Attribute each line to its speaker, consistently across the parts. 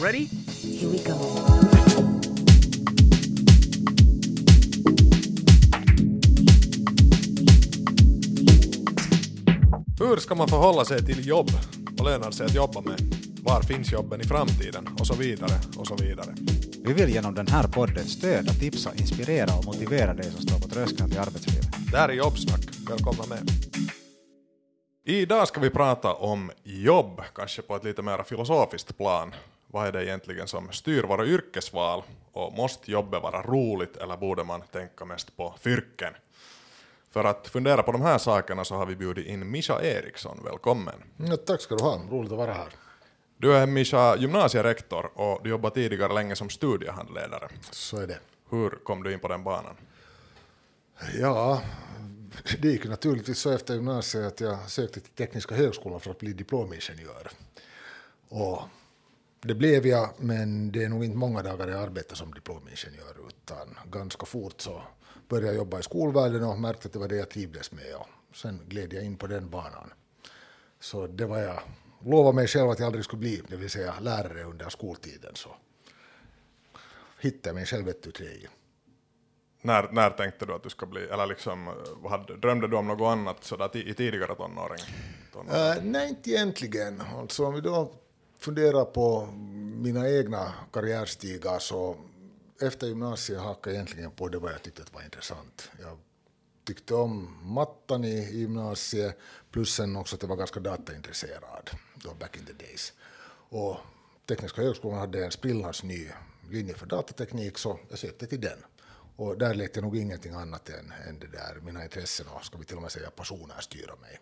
Speaker 1: Ready?
Speaker 2: Here we go.
Speaker 3: Hur ska man förhålla sig till jobb? Vad lönar sig att jobba med? Var finns jobben i framtiden? Och så vidare, och så vidare.
Speaker 4: Vi vill genom den här podden stödja, tipsa, inspirera och motivera dig som står på tröskeln till arbetslivet.
Speaker 3: Det här är Jobbsnack, välkomna med. Idag ska vi prata om jobb, kanske på ett lite mer filosofiskt plan. Vad är det egentligen som styr våra yrkesval? Och måste jobbet vara roligt eller borde man tänka mest på fyrken? För att fundera på de här sakerna så har vi bjudit in Misha Eriksson, välkommen.
Speaker 5: Ja, tack ska du ha, roligt att vara här.
Speaker 3: Du är Misha gymnasierektor och du jobbar tidigare länge som studiehandledare.
Speaker 5: Så är det.
Speaker 3: Hur kom du in på den banan?
Speaker 5: Ja, det gick naturligtvis så efter gymnasiet att jag sökte till Tekniska högskolan för att bli diplomingenjör. Och det blev jag, men det är nog inte många dagar jag arbetar som diplomingenjör utan ganska fort så började jag jobba i skolvärlden och märkte att det var det jag trivdes med och sen gled jag in på den banan. Så det var jag lovade mig själv att jag aldrig skulle bli, det vill säga lärare under skoltiden så hittade jag mig själv ett tre i.
Speaker 3: När, när tänkte du att du ska bli, eller liksom, hade, drömde du om något annat sådär i tidigare tonåring? tonåring?
Speaker 5: Eh, nej, inte egentligen. Alltså, om vi då funderar på mina egna karriärstigar så efter gymnasiet hakade jag egentligen på det vad jag tyckte var intressant. Jag tyckte om mattan i i gymnasiet plus sen också att jag var ganska dataintresserad då back in the days. Och Tekniska högskolan hade en sprillans ny linje för datateknik så jag sökte till den. Och där lät jag nog ingenting annat än, än det där, mina intressen och ska vi till och med säga passioner styra mig.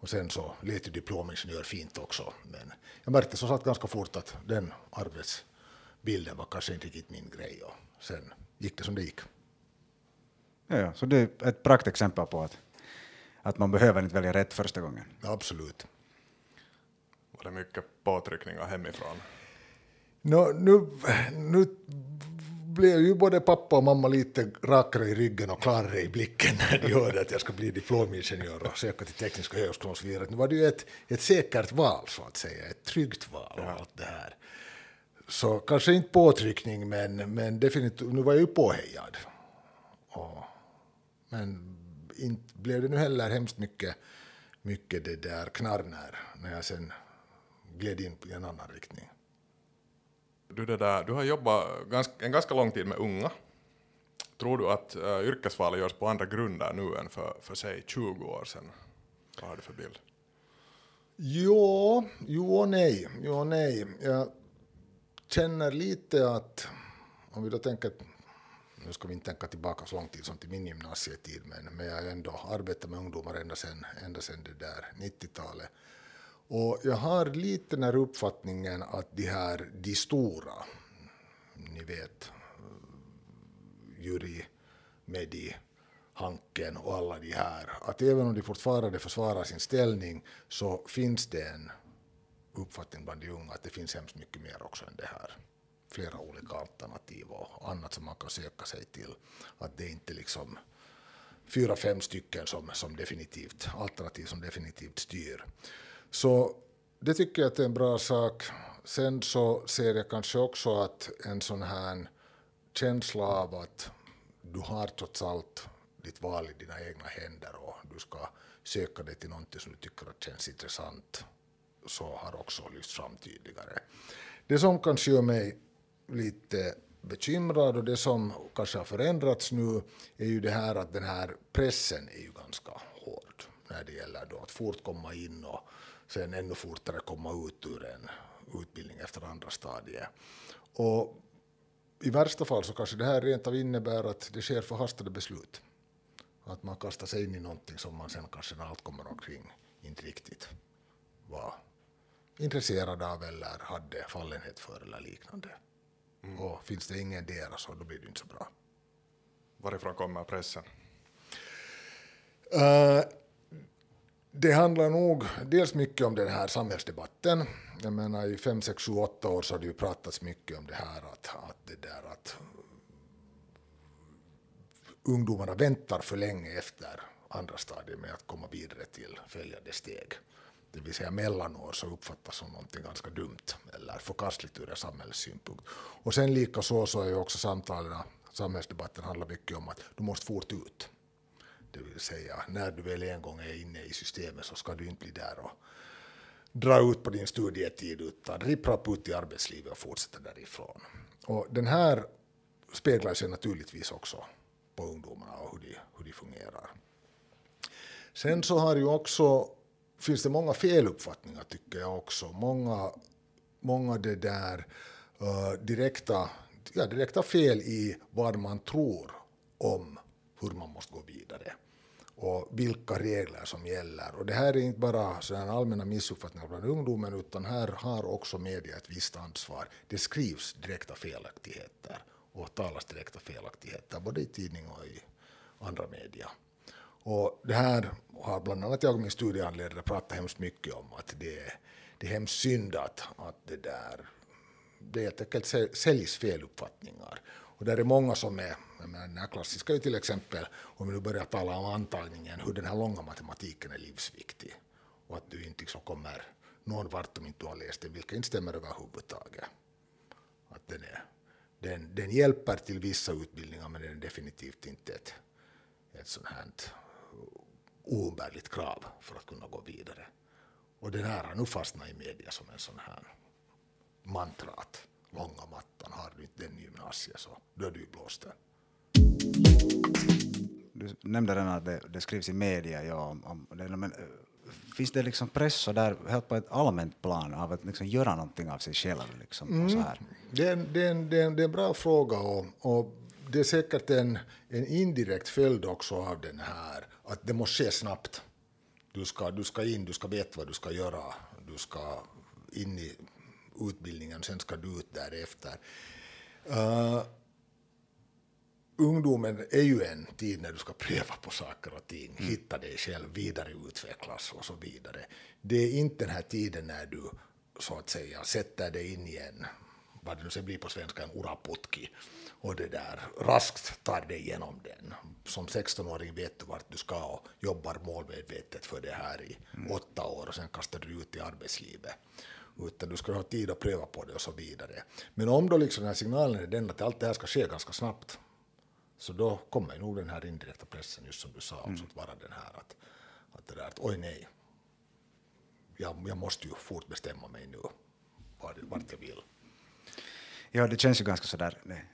Speaker 5: Och sen så lät ju diplomingenjör fint också. Men jag märkte så satt ganska fort att den arbetsbilden var kanske inte riktigt min grej. Och sen gick det som det gick.
Speaker 4: Ja, ja, så det är ett praktexempel på att, att man behöver inte välja rätt första gången.
Speaker 5: Absolut.
Speaker 3: Var det mycket påtryckningar hemifrån?
Speaker 5: Nå, nu, nu blev ju både pappa och mamma lite rakare i ryggen och klarare i blicken när de hörde att jag ska bli diplomingenjör och söka till Tekniska högskolan och så vidare. Nu var det ju ett, ett säkert val, så att säga, ett tryggt val och allt det här. Så kanske inte påtryckning, men, men definitivt, nu var jag ju påhejad. Och, men inte blev det nu heller hemskt mycket, mycket det där knarr när, när jag sen gled in i en annan riktning.
Speaker 3: Du, det där, du har jobbat ganska, en ganska lång tid med unga. Tror du att eh, uh, yrkesvalet görs på andra grunder nu än för, för säg 20 år sedan? Vad har du för bild?
Speaker 5: Jo, jo och nej. Jo och nej. Jag känner lite att, om vi då tänker, nu ska vi inte tänka tillbaka så lång tid som till min gymnasietid, men, men jag har ändå arbetat med ungdomar ända sedan, ända sedan det där 90-talet. Och jag har lite den här uppfattningen att de här, de stora, ni vet, Juri, Medi, Hanken och alla de här, att även om de fortfarande försvarar sin ställning så finns det en uppfattning bland de unga att det finns hemskt mycket mer också än det här. Flera olika alternativ och annat som man kan söka sig till. Att det inte liksom fyra, fem stycken som, som definitivt, alternativ som definitivt styr. Så det tycker jag att är en bra sak. Sen så ser jag kanske också att en sån här känsla av att du har trots allt ditt val i dina egna händer och du ska söka dig till någonting som du tycker att känns intressant så har också lyfts fram tydligare. Det som kanske gör mig lite bekymrad och det som kanske har förändrats nu är ju det här att den här pressen är ju ganska hård när det gäller då att fort komma in och sen ännu fortare komma ut ur en utbildning efter andra stadiet. Och i värsta fall så kanske det här rent av innebär att det sker förhastade beslut. Att man kastar sig in i någonting som man sen kanske när allt kommer omkring inte riktigt var intresserad av eller hade fallenhet för eller liknande. Och finns det ingen där så då blir det inte så bra.
Speaker 3: Varifrån kommer pressen?
Speaker 5: Eh, det handlar nog dels mycket om den här samhällsdebatten. Jag menar i 5, 6, 7, 8 år så har det ju pratats mycket om det här att, att det där att ungdomarna väntar för länge efter andra stadiet med att komma vidare till följande steg. det vill säga mellanår, så uppfattas som någonting ganska dumt eller förkastligt ur en samhällssynpunkt. Och sen likaså så är ju också samtalen, samhällsdebatten handlar mycket om att du måste fort ut. Det vill säga, när du väl en gång är inne i systemet så ska du inte bli där och dra ut på din studietid utan rippa ut i arbetslivet och fortsätta därifrån. Och den här speglar sig naturligtvis också på ungdomarna och hur de, hur de fungerar. Sen så har ju också, finns det många feluppfattningar tycker jag också. Många, många det där uh, direkta, ja, direkta fel i vad man tror om hur man måste gå vidare och vilka regler som gäller. Och det här är inte bara sådana allmänna missuppfattningar bland ungdomen utan här har också media ett visst ansvar. Det skrivs direkta felaktigheter och talas direkta felaktigheter både i tidning och i andra media. Och det här har bland annat jag och min studiehandledare pratat hemskt mycket om att det är, det är hemskt synd att, att det där det helt enkelt säljs feluppfattningar. Och där är många som är, den här klassiska är till exempel, om vi nu börjar tala om antagningen, hur den här långa matematiken är livsviktig. Och att du inte liksom kommer någon vart om inte du har läst den, vilket inte stämmer överhuvudtaget. Att den, är, den, den hjälper till vissa utbildningar, men den är definitivt inte ett, ett sånt här oumbärligt krav för att kunna gå vidare. Och den här har nu fastnat i media som en sån här mantra att långa mattan, har du inte den i gymnasiet så då är du blåsten.
Speaker 4: Du nämnde redan att det, det skrivs i media, ja, om, om det, men eh, finns det liksom press så där, helt på ett allmänt plan av att liksom göra någonting av sig själv? Liksom, mm. så här?
Speaker 5: Det, är, det, är en, det, är en, det är en bra fråga och, och det är säkert en, en indirekt följd också av den här, att det måste ske snabbt. Du ska, du ska in, du ska veta vad du ska göra, du ska in i utbildningen, sen ska du ut därefter. Uh, ungdomen är ju en tid när du ska pröva på saker och ting, mm. hitta dig själv, vidareutvecklas och så vidare. Det är inte den här tiden när du så att säga sätter dig in i en, vad det nu ska bli på svenska, en uraputki och det där raskt tar dig igenom den. Som 16-åring vet du vart du ska och jobbar målmedvetet för det här i mm. åtta år och sen kastar du ut i arbetslivet utan du ska ha tid att pröva på det och så vidare. Men om då liksom den här signalen är den att allt det här ska ske ganska snabbt, så då kommer nog den här indirekta pressen, just som du sa, mm. att vara den här att, att det där att oj nej, jag, jag måste ju fort bestämma mig nu vart, vart jag vill.
Speaker 4: Ja, det känns ju ganska sådär, nej.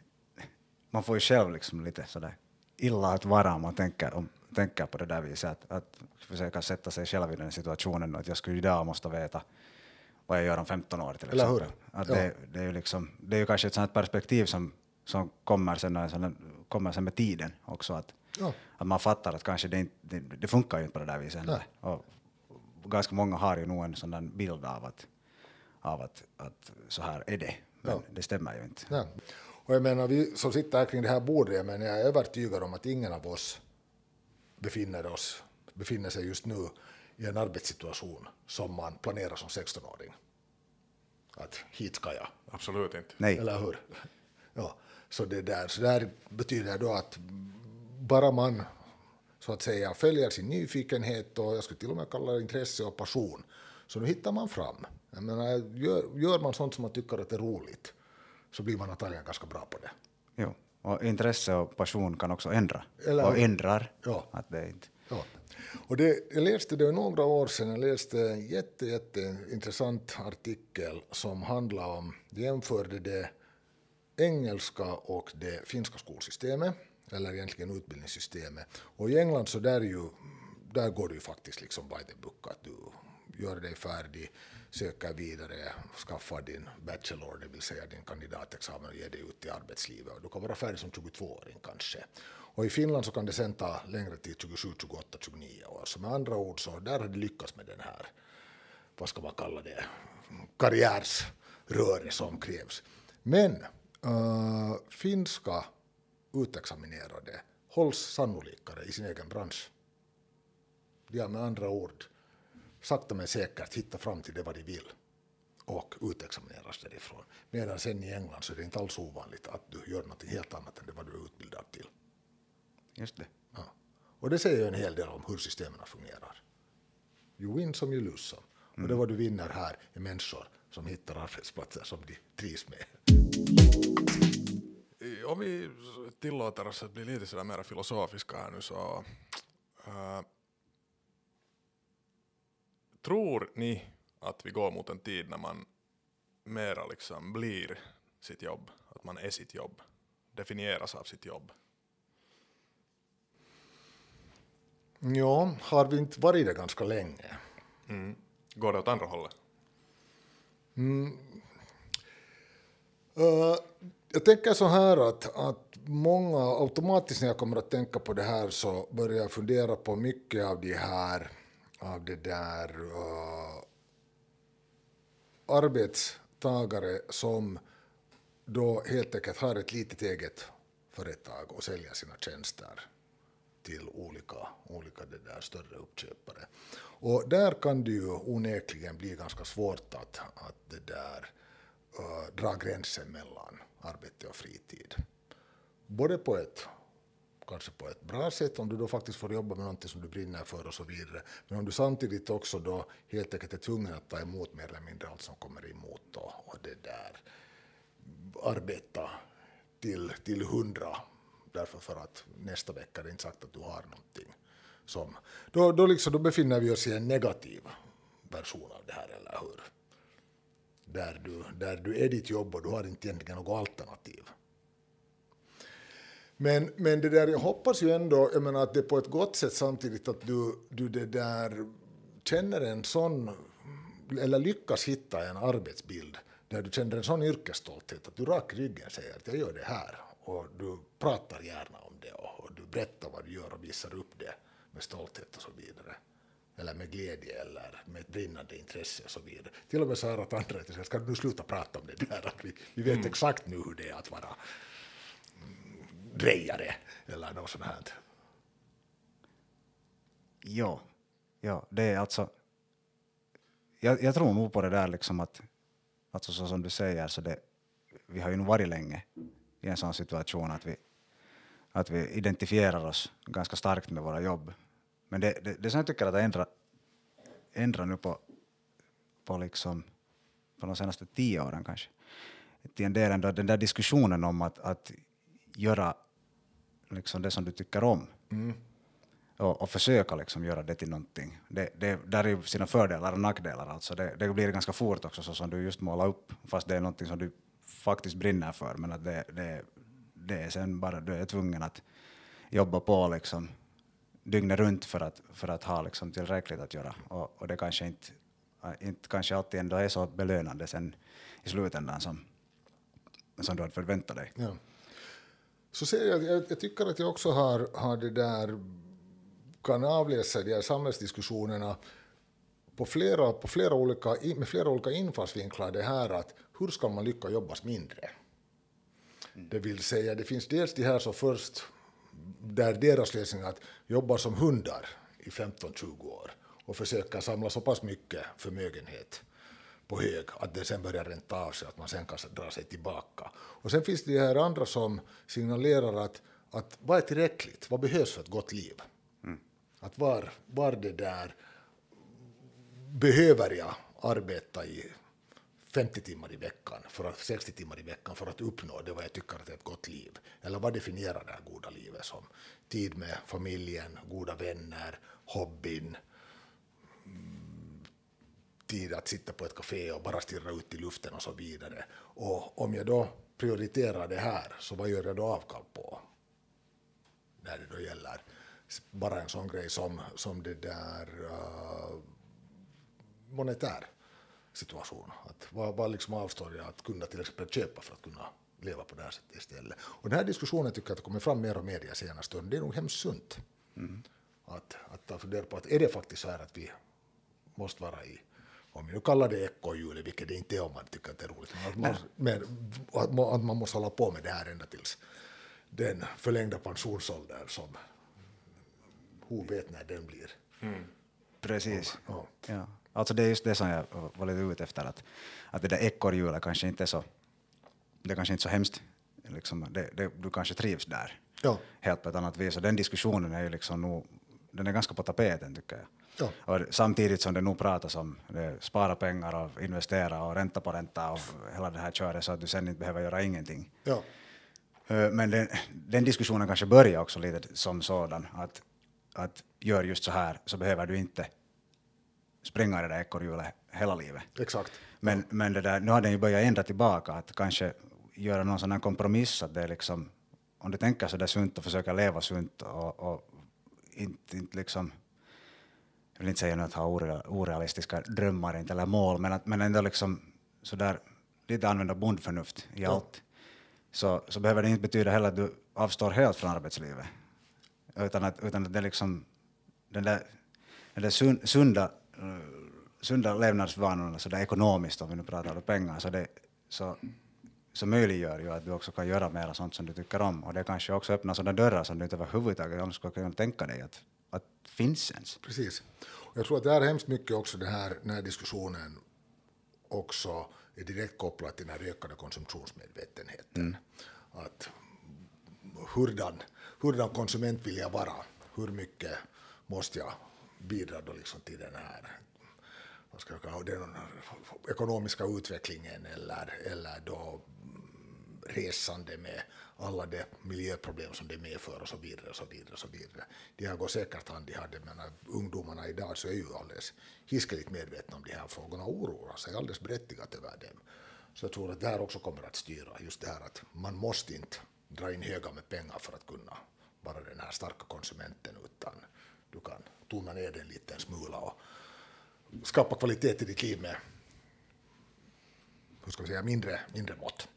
Speaker 4: man får ju själv liksom lite sådär illa att vara om man tänker, om, tänker på det där viset, att, att försöka sätta sig själv i den situationen, att jag skulle idag måste veta vad jag gör om 15 år till exempel. Att det, det, är ju liksom, det är ju kanske ett sånt perspektiv som, som kommer, sen, kommer sen med tiden också. Att, ja. att man fattar att kanske det, inte, det, det funkar ju inte på det där viset heller. Och ganska många har ju nog en sån bild av att, av att, att så här är det, men ja. det stämmer ju inte.
Speaker 5: Ja. Och jag menar, vi som sitter här kring det här bordet, jag, menar, jag är övertygad om att ingen av oss befinner, oss, befinner sig just nu i en arbetssituation som man planerar som 16-åring. Att hit ska jag.
Speaker 3: Absolut inte.
Speaker 4: Nej.
Speaker 5: Eller hur? Ja, så det där, så där betyder då att bara man så att säga följer sin nyfikenhet och jag skulle till och med kalla det intresse och passion, så nu hittar man fram. Jag menar, gör, gör man sånt som man tycker att det är roligt, så blir man antagligen ganska bra på det.
Speaker 4: Jo, och intresse och passion kan också ändra, Eller, och ändrar. Ja. Att det inte...
Speaker 5: ja. Och det, jag läste det några år sedan, jag läste en jätte, jätteintressant artikel som handlade om, jämförde det engelska och det finska skolsystemet, eller egentligen utbildningssystemet. Och i England så där, ju, där går det ju faktiskt liksom by the book, att du gör dig färdig, söker vidare, skaffar din bachelor, det vill säga din kandidatexamen och ger dig ut i arbetslivet. Och du kan vara färdig som 22-åring kanske. Och i Finland så kan det sen ta längre tid, 27, 28, 29 år. Så med andra ord så där har de lyckats med den här, vad ska man kalla det, karriärsröret som krävs. Men äh, finska utexaminerade hålls sannolikare i sin egen bransch. De har med andra ord sakta men säkert hittat fram till det vad de vill och utexamineras därifrån. Medan sen i England så är det inte alls ovanligt att du gör något helt annat än det vad du är utbildad till.
Speaker 4: Just det.
Speaker 5: Ja. Och det säger ju en hel del om hur systemen fungerar. You win som you lose som. Och det vad du vinner här är människor som hittar arbetsplatser som de trivs med.
Speaker 3: Om vi tillåter oss att bli lite sådär mer filosofiska här nu så äh, tror ni att vi går mot en tid när man mera liksom blir sitt jobb, att man är sitt jobb, definieras av sitt jobb?
Speaker 5: Ja, har vi inte varit det ganska länge?
Speaker 3: Går det åt andra hållet?
Speaker 5: Eh, jag tänker så här att, att många automatiskt när jag kommer att tänka på det här så börjar jag fundera på mycket av de här av det där uh, arbetstagare som då helt enkelt har ett litet eget företag och säljer sina tjänster till olika, olika det där större uppköpare. Och där kan det ju onekligen bli ganska svårt att, att det där äh, dra gränsen mellan arbete och fritid. Både på ett kanske på ett bra sätt om du då faktiskt får jobba med någonting som du brinner för och så vidare. Men om du samtidigt också då helt enkelt är tvungen att ta emot mer eller mindre allt som kommer emot då, och det där arbeta till, till hundra därför för att nästa vecka är det inte sagt att du har någonting som, då, då, liksom, då befinner vi oss i en negativ version av det här, eller hur? Där du, där du är ditt jobb och du har inte egentligen något alternativ. Men, men det där, jag hoppas ju ändå, jag menar att det är på ett gott sätt samtidigt att du, du det där känner en sån, eller lyckas hitta en arbetsbild där du känner en sån yrkesstolthet att du rak i ryggen säger att jag gör det här och du pratar gärna om det och, och du berättar vad du gör och visar upp det med stolthet och så vidare. Eller med glädje eller med ett brinnande intresse och så vidare. Till och med så här att andra säger, ska du nu sluta prata om det där? Att vi, vi vet exakt nu hur det är att vara drejare eller något sånt här.
Speaker 4: Ja, ja, det är alltså... Jag, jag tror nog på det där liksom att, alltså så som du säger, så det, vi har ju nog varit länge i en sån situation att vi, att vi identifierar oss ganska starkt med våra jobb. Men det, det, det som jag tycker att det ändrar, ändrar nu på, på, liksom, på de senaste tio åren kanske, till en del ändå den där diskussionen om att, att göra liksom det som du tycker om och, och försöka liksom göra det till någonting. Det, det, där är sina fördelar och nackdelar. Alltså det, det blir ganska fort också, så som du just målar upp, fast det är någonting som du faktiskt brinner för, men att det, det, det är sen bara du är tvungen att jobba på liksom dygnet runt för att, för att ha liksom tillräckligt att göra. Och, och det kanske inte, inte kanske alltid ändå är så belönande sen i slutändan som, som du hade förväntat dig.
Speaker 5: Ja. Så ser jag, jag, jag tycker att jag också har, har det där, kan avläsa de här samhällsdiskussionerna på flera, på flera olika, med flera olika infallsvinklar det här att hur ska man lyckas jobbas mindre? Det vill säga, det finns dels de här som först, där deras lösning är att jobba som hundar i 15-20 år och försöka samla så pass mycket förmögenhet på hög att det sen börjar ränta av sig, att man sen kan dra sig tillbaka. Och sen finns det de här andra som signalerar att, att vad är tillräckligt, vad behövs för ett gott liv? Att var, var det där behöver jag arbeta i 50 timmar i veckan, för att, 60 timmar i veckan för att uppnå det vad jag tycker att är ett gott liv? Eller vad definierar det här goda livet som? Tid med familjen, goda vänner, hobbyn, tid att sitta på ett café och bara stirra ut i luften och så vidare. Och om jag då prioriterar det här, så vad gör jag då avkall på? När det då gäller bara en sån grej som, som det där uh, monetär situation. Att vad, vad liksom avstår jag att kunna till exempel köpa för att kunna leva på det här sättet istället. Och den här diskussionen tycker jag att det kommer fram mer och mer i senaste stunden. Det är nog hemskt sunt. Att, att ta fundera på att är det faktiskt så här att vi måste vara i om vi nu kallar det ekorrhjulet, vilket det inte är om man tycker att det är roligt, men att man, men att man, måste hålla på med det här ända tills den förlängda pensionsåldern som hon vet när den blir.
Speaker 4: Precis.
Speaker 5: Ja.
Speaker 4: Ja. Alltså det är just det som jag var lite ute efter, att, att det där ekorrhjulet kanske inte är så, det är kanske inte så hemskt, liksom, det, det, du kanske trivs där
Speaker 5: Ja.
Speaker 4: helt på ett annat vis. Och den diskussionen är ju liksom nog, den är ganska på tapeten tycker jag.
Speaker 5: Ja.
Speaker 4: Och samtidigt som det nog pratas om det, spara pengar och investera och ränta på ränta och hela det här köret så att du sen inte behöver göra ingenting.
Speaker 5: Ja.
Speaker 4: Eh, Men den, den diskussionen kanske börjar också lite som sådan, att, att gör just så här så behöver du inte springa det där ekorrhjulet hela livet.
Speaker 5: Exakt.
Speaker 4: Men, men det där, nu har den ju börjat ändra tillbaka, att kanske göra någon sån här kompromiss, att det är liksom, om du tänker så där sunt och försöker leva sunt och, och inte, inte liksom, jag vill inte säga nu att ha ore- orealistiska drömmar inte, eller mål, men, att, men ändå liksom sådär, lite använda bondförnuft i allt, så, så behöver det inte betyda heller att du avstår helt från arbetslivet, utan att, utan att det liksom, den där, den där sun, sunda, sunda levnadsvanorna så där ekonomiskt, om vi nu pratar om pengar, så, det, så, så möjliggör ju att du också kan göra mera sånt som du tycker om. Och det kanske också öppnar sådana dörrar som du inte överhuvudtaget annars skulle kunna tänka dig att, att finns ens.
Speaker 5: Precis. Och jag tror att det är hemskt mycket också den här, den här diskussionen också är direkt kopplat till den här ökade konsumtionsmedvetenheten. Att hurdan, hurdan konsument vill jag vara? Hur mycket måste jag bidra då liksom till den här vad ska jag kalla den ekonomiska utvecklingen eller, eller då mm, resande med alla de miljöproblem som det medför och så vidare. Och så vidare, och så vidare. De här går säkert hand i hand. men ungdomarna idag så är ju alldeles hiskeligt medvetna om de här frågorna och oroar sig alldeles berättigat över dem. Så jag tror att det här också kommer att styra just det här att man måste inte dra in höga med pengar för att kunna vara den här starka konsumenten utan du kan tona ner den lite en smula och skapa kvalitet i ditt liv med hur ska vi säga, mindre, mindre mått.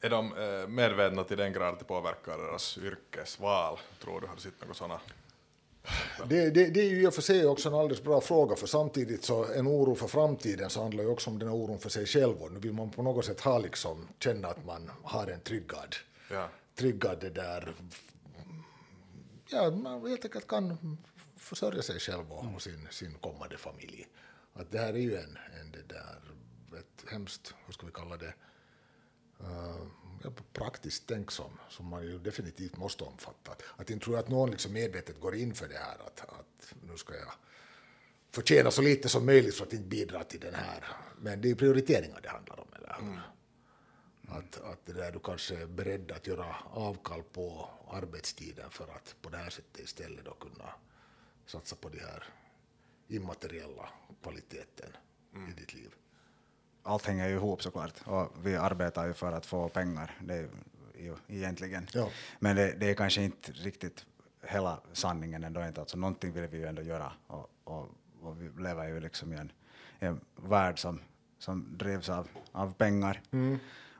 Speaker 3: Är de eh, medvetna till den grad att det påverkar deras yrkesval? Tror du? Har du sett något sådana?
Speaker 5: Det, det, det är ju i och för sig också en alldeles bra fråga, för samtidigt så en oro för framtiden så handlar ju också om den här oron för sig själv. Och nu vill man på något sätt ha liksom, känna att man har en tryggad,
Speaker 3: Ja.
Speaker 5: tryggad det där, ja, man helt enkelt kan försörja sig själv och, och sin, sin kommande familj. Att det här är ju en, en det där, ett hemskt, hur ska vi kalla det, uh, praktiskt tänk som, som man ju definitivt måste omfatta. Att, att inte tror jag att någon liksom medvetet går in för det här att, att nu ska jag förtjäna så lite som möjligt för att inte bidra till den här. Men det är ju prioriteringar det handlar om, eller hur? Att, att det där du kanske är beredd att göra avkall på arbetstiden för att på det här sättet istället då kunna satsa på de här immateriella kvaliteten i ditt liv.
Speaker 4: Allt hänger ju ihop såklart och vi arbetar ju för att få pengar, det är ju egentligen.
Speaker 5: Ja.
Speaker 4: Men det, det är kanske inte riktigt hela sanningen ändå inte, alltså någonting vill vi ju ändå göra och, och, och vi lever ju liksom i en, en värld som, som drivs av, av pengar.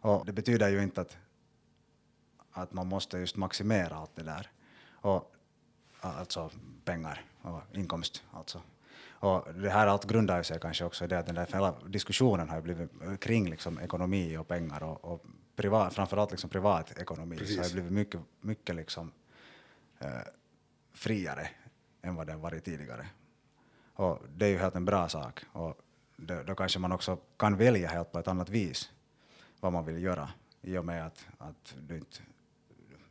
Speaker 4: Och det betyder ju inte att, att man måste just maximera allt det där. Och, alltså pengar och inkomst alltså. Och det här allt grundar sig kanske också i det att den där hela diskussionen har blivit kring liksom ekonomi och pengar och, och privat, framförallt liksom privatekonomi så har
Speaker 5: Precis.
Speaker 4: blivit mycket, mycket liksom eh, friare än vad den varit tidigare. Och det är ju helt en bra sak och då, då kanske man också kan välja helt på ett annat vis vad man vill göra i och med att, att du inte,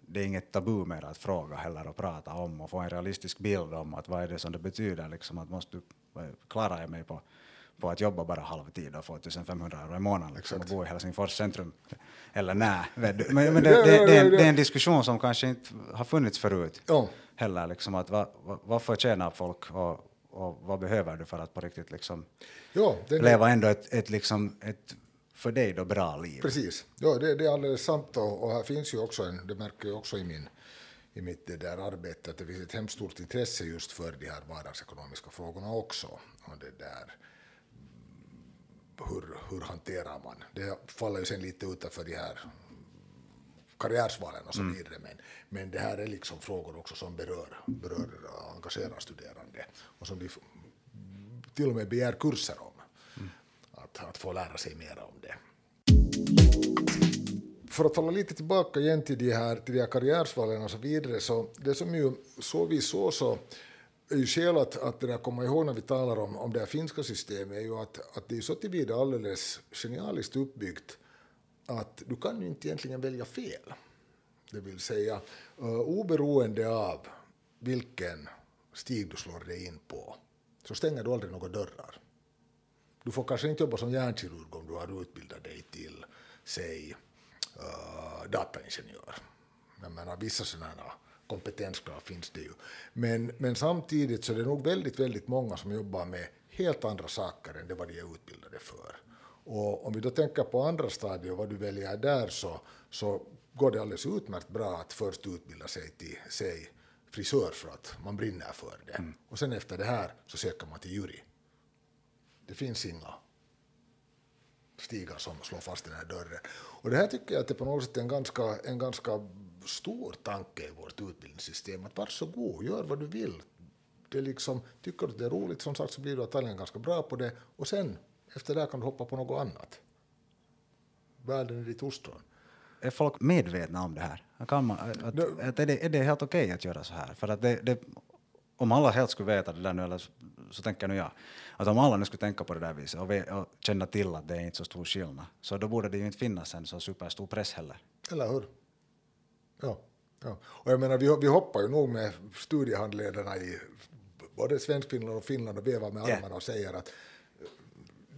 Speaker 4: det är inget tabu med att fråga heller och prata om och få en realistisk bild om att vad är det som det betyder liksom att måste klarar jag mig på, på att jobba bara halvtid och få 1500 euro i månaden liksom, och bo i Helsingfors centrum eller nej. Men, men det, det, det, är en, det är en diskussion som kanske inte har funnits förut
Speaker 5: Ja.
Speaker 4: heller liksom att vad, vad, förtjänar folk och, och vad behöver du för att på riktigt liksom
Speaker 5: Ja,
Speaker 4: leva ändå ett, ett, liksom, ett för dig då bra liv.
Speaker 5: Precis, ja, det, det är alldeles sant och, och här finns ju också en, det märker jag också i, min, i mitt det där arbete, att det finns ett hemskt stort intresse just för de här vardagsekonomiska frågorna också. Och det där, mm, hur, hur hanterar man? Det faller ju sen lite utanför de här karriärsvalen och så vidare, men, men det här är liksom frågor också som berör, berör och engagerar studerande och som de f- till och med begär kurser om. Att, att få lära sig mer om det. För att falla lite tillbaka igen till de här, till de här karriärsvalen och så vidare, så det som ju så vi så så är ju skäl att, att det där komma ihåg när vi talar om, om det här finska systemet är ju att, att det är så tillvida alldeles genialiskt uppbyggt att du kan ju inte egentligen välja fel. Det vill säga uh, oberoende av vilken stig du slår dig in på så stänger du aldrig några dörrar. Du får kanske inte jobba som hjärnkirurg om du har utbildat dig till, säg, uh, dataingenjör. Jag menar, vissa sådana kompetenskrav finns det ju. Men, men samtidigt så är det nog väldigt, väldigt många som jobbar med helt andra saker än det vad de är utbildade för. Och om vi då tänker på andra stadier och vad du väljer där så, så går det alldeles utmärkt bra att först utbilda sig till, säg, frisör för att man brinner för det. Mm. Och sen efter det här så söker man till jury. Det finns inga stigar som slår fast den här dörren. Och det här tycker jag att det på något sätt är en ganska, en ganska stor tanke i vårt utbildningssystem. Att varsågod, gör vad du vill. Det liksom, tycker du det är roligt som sagt så blir du antagligen ganska bra på det och sen efter det kan du hoppa på något annat. Världen är ditt ostron.
Speaker 4: Är folk medvetna om det här? Kan man, att, det, att är, det, är det helt okej okay att göra så här? För att det, det, om alla helt skulle veta det där nu, eller så tänker nu jag, att om alla nu skulle tänka på det där viset och, och känna till att det är inte så stor skillnad, så då borde det ju inte finnas en så superstor press heller.
Speaker 5: Eller hur? Ja. ja. Och jag menar, vi, vi hoppar ju nog med studiehandledarna i både Svenskfinland och Finland och vevar med armarna yeah. och säger att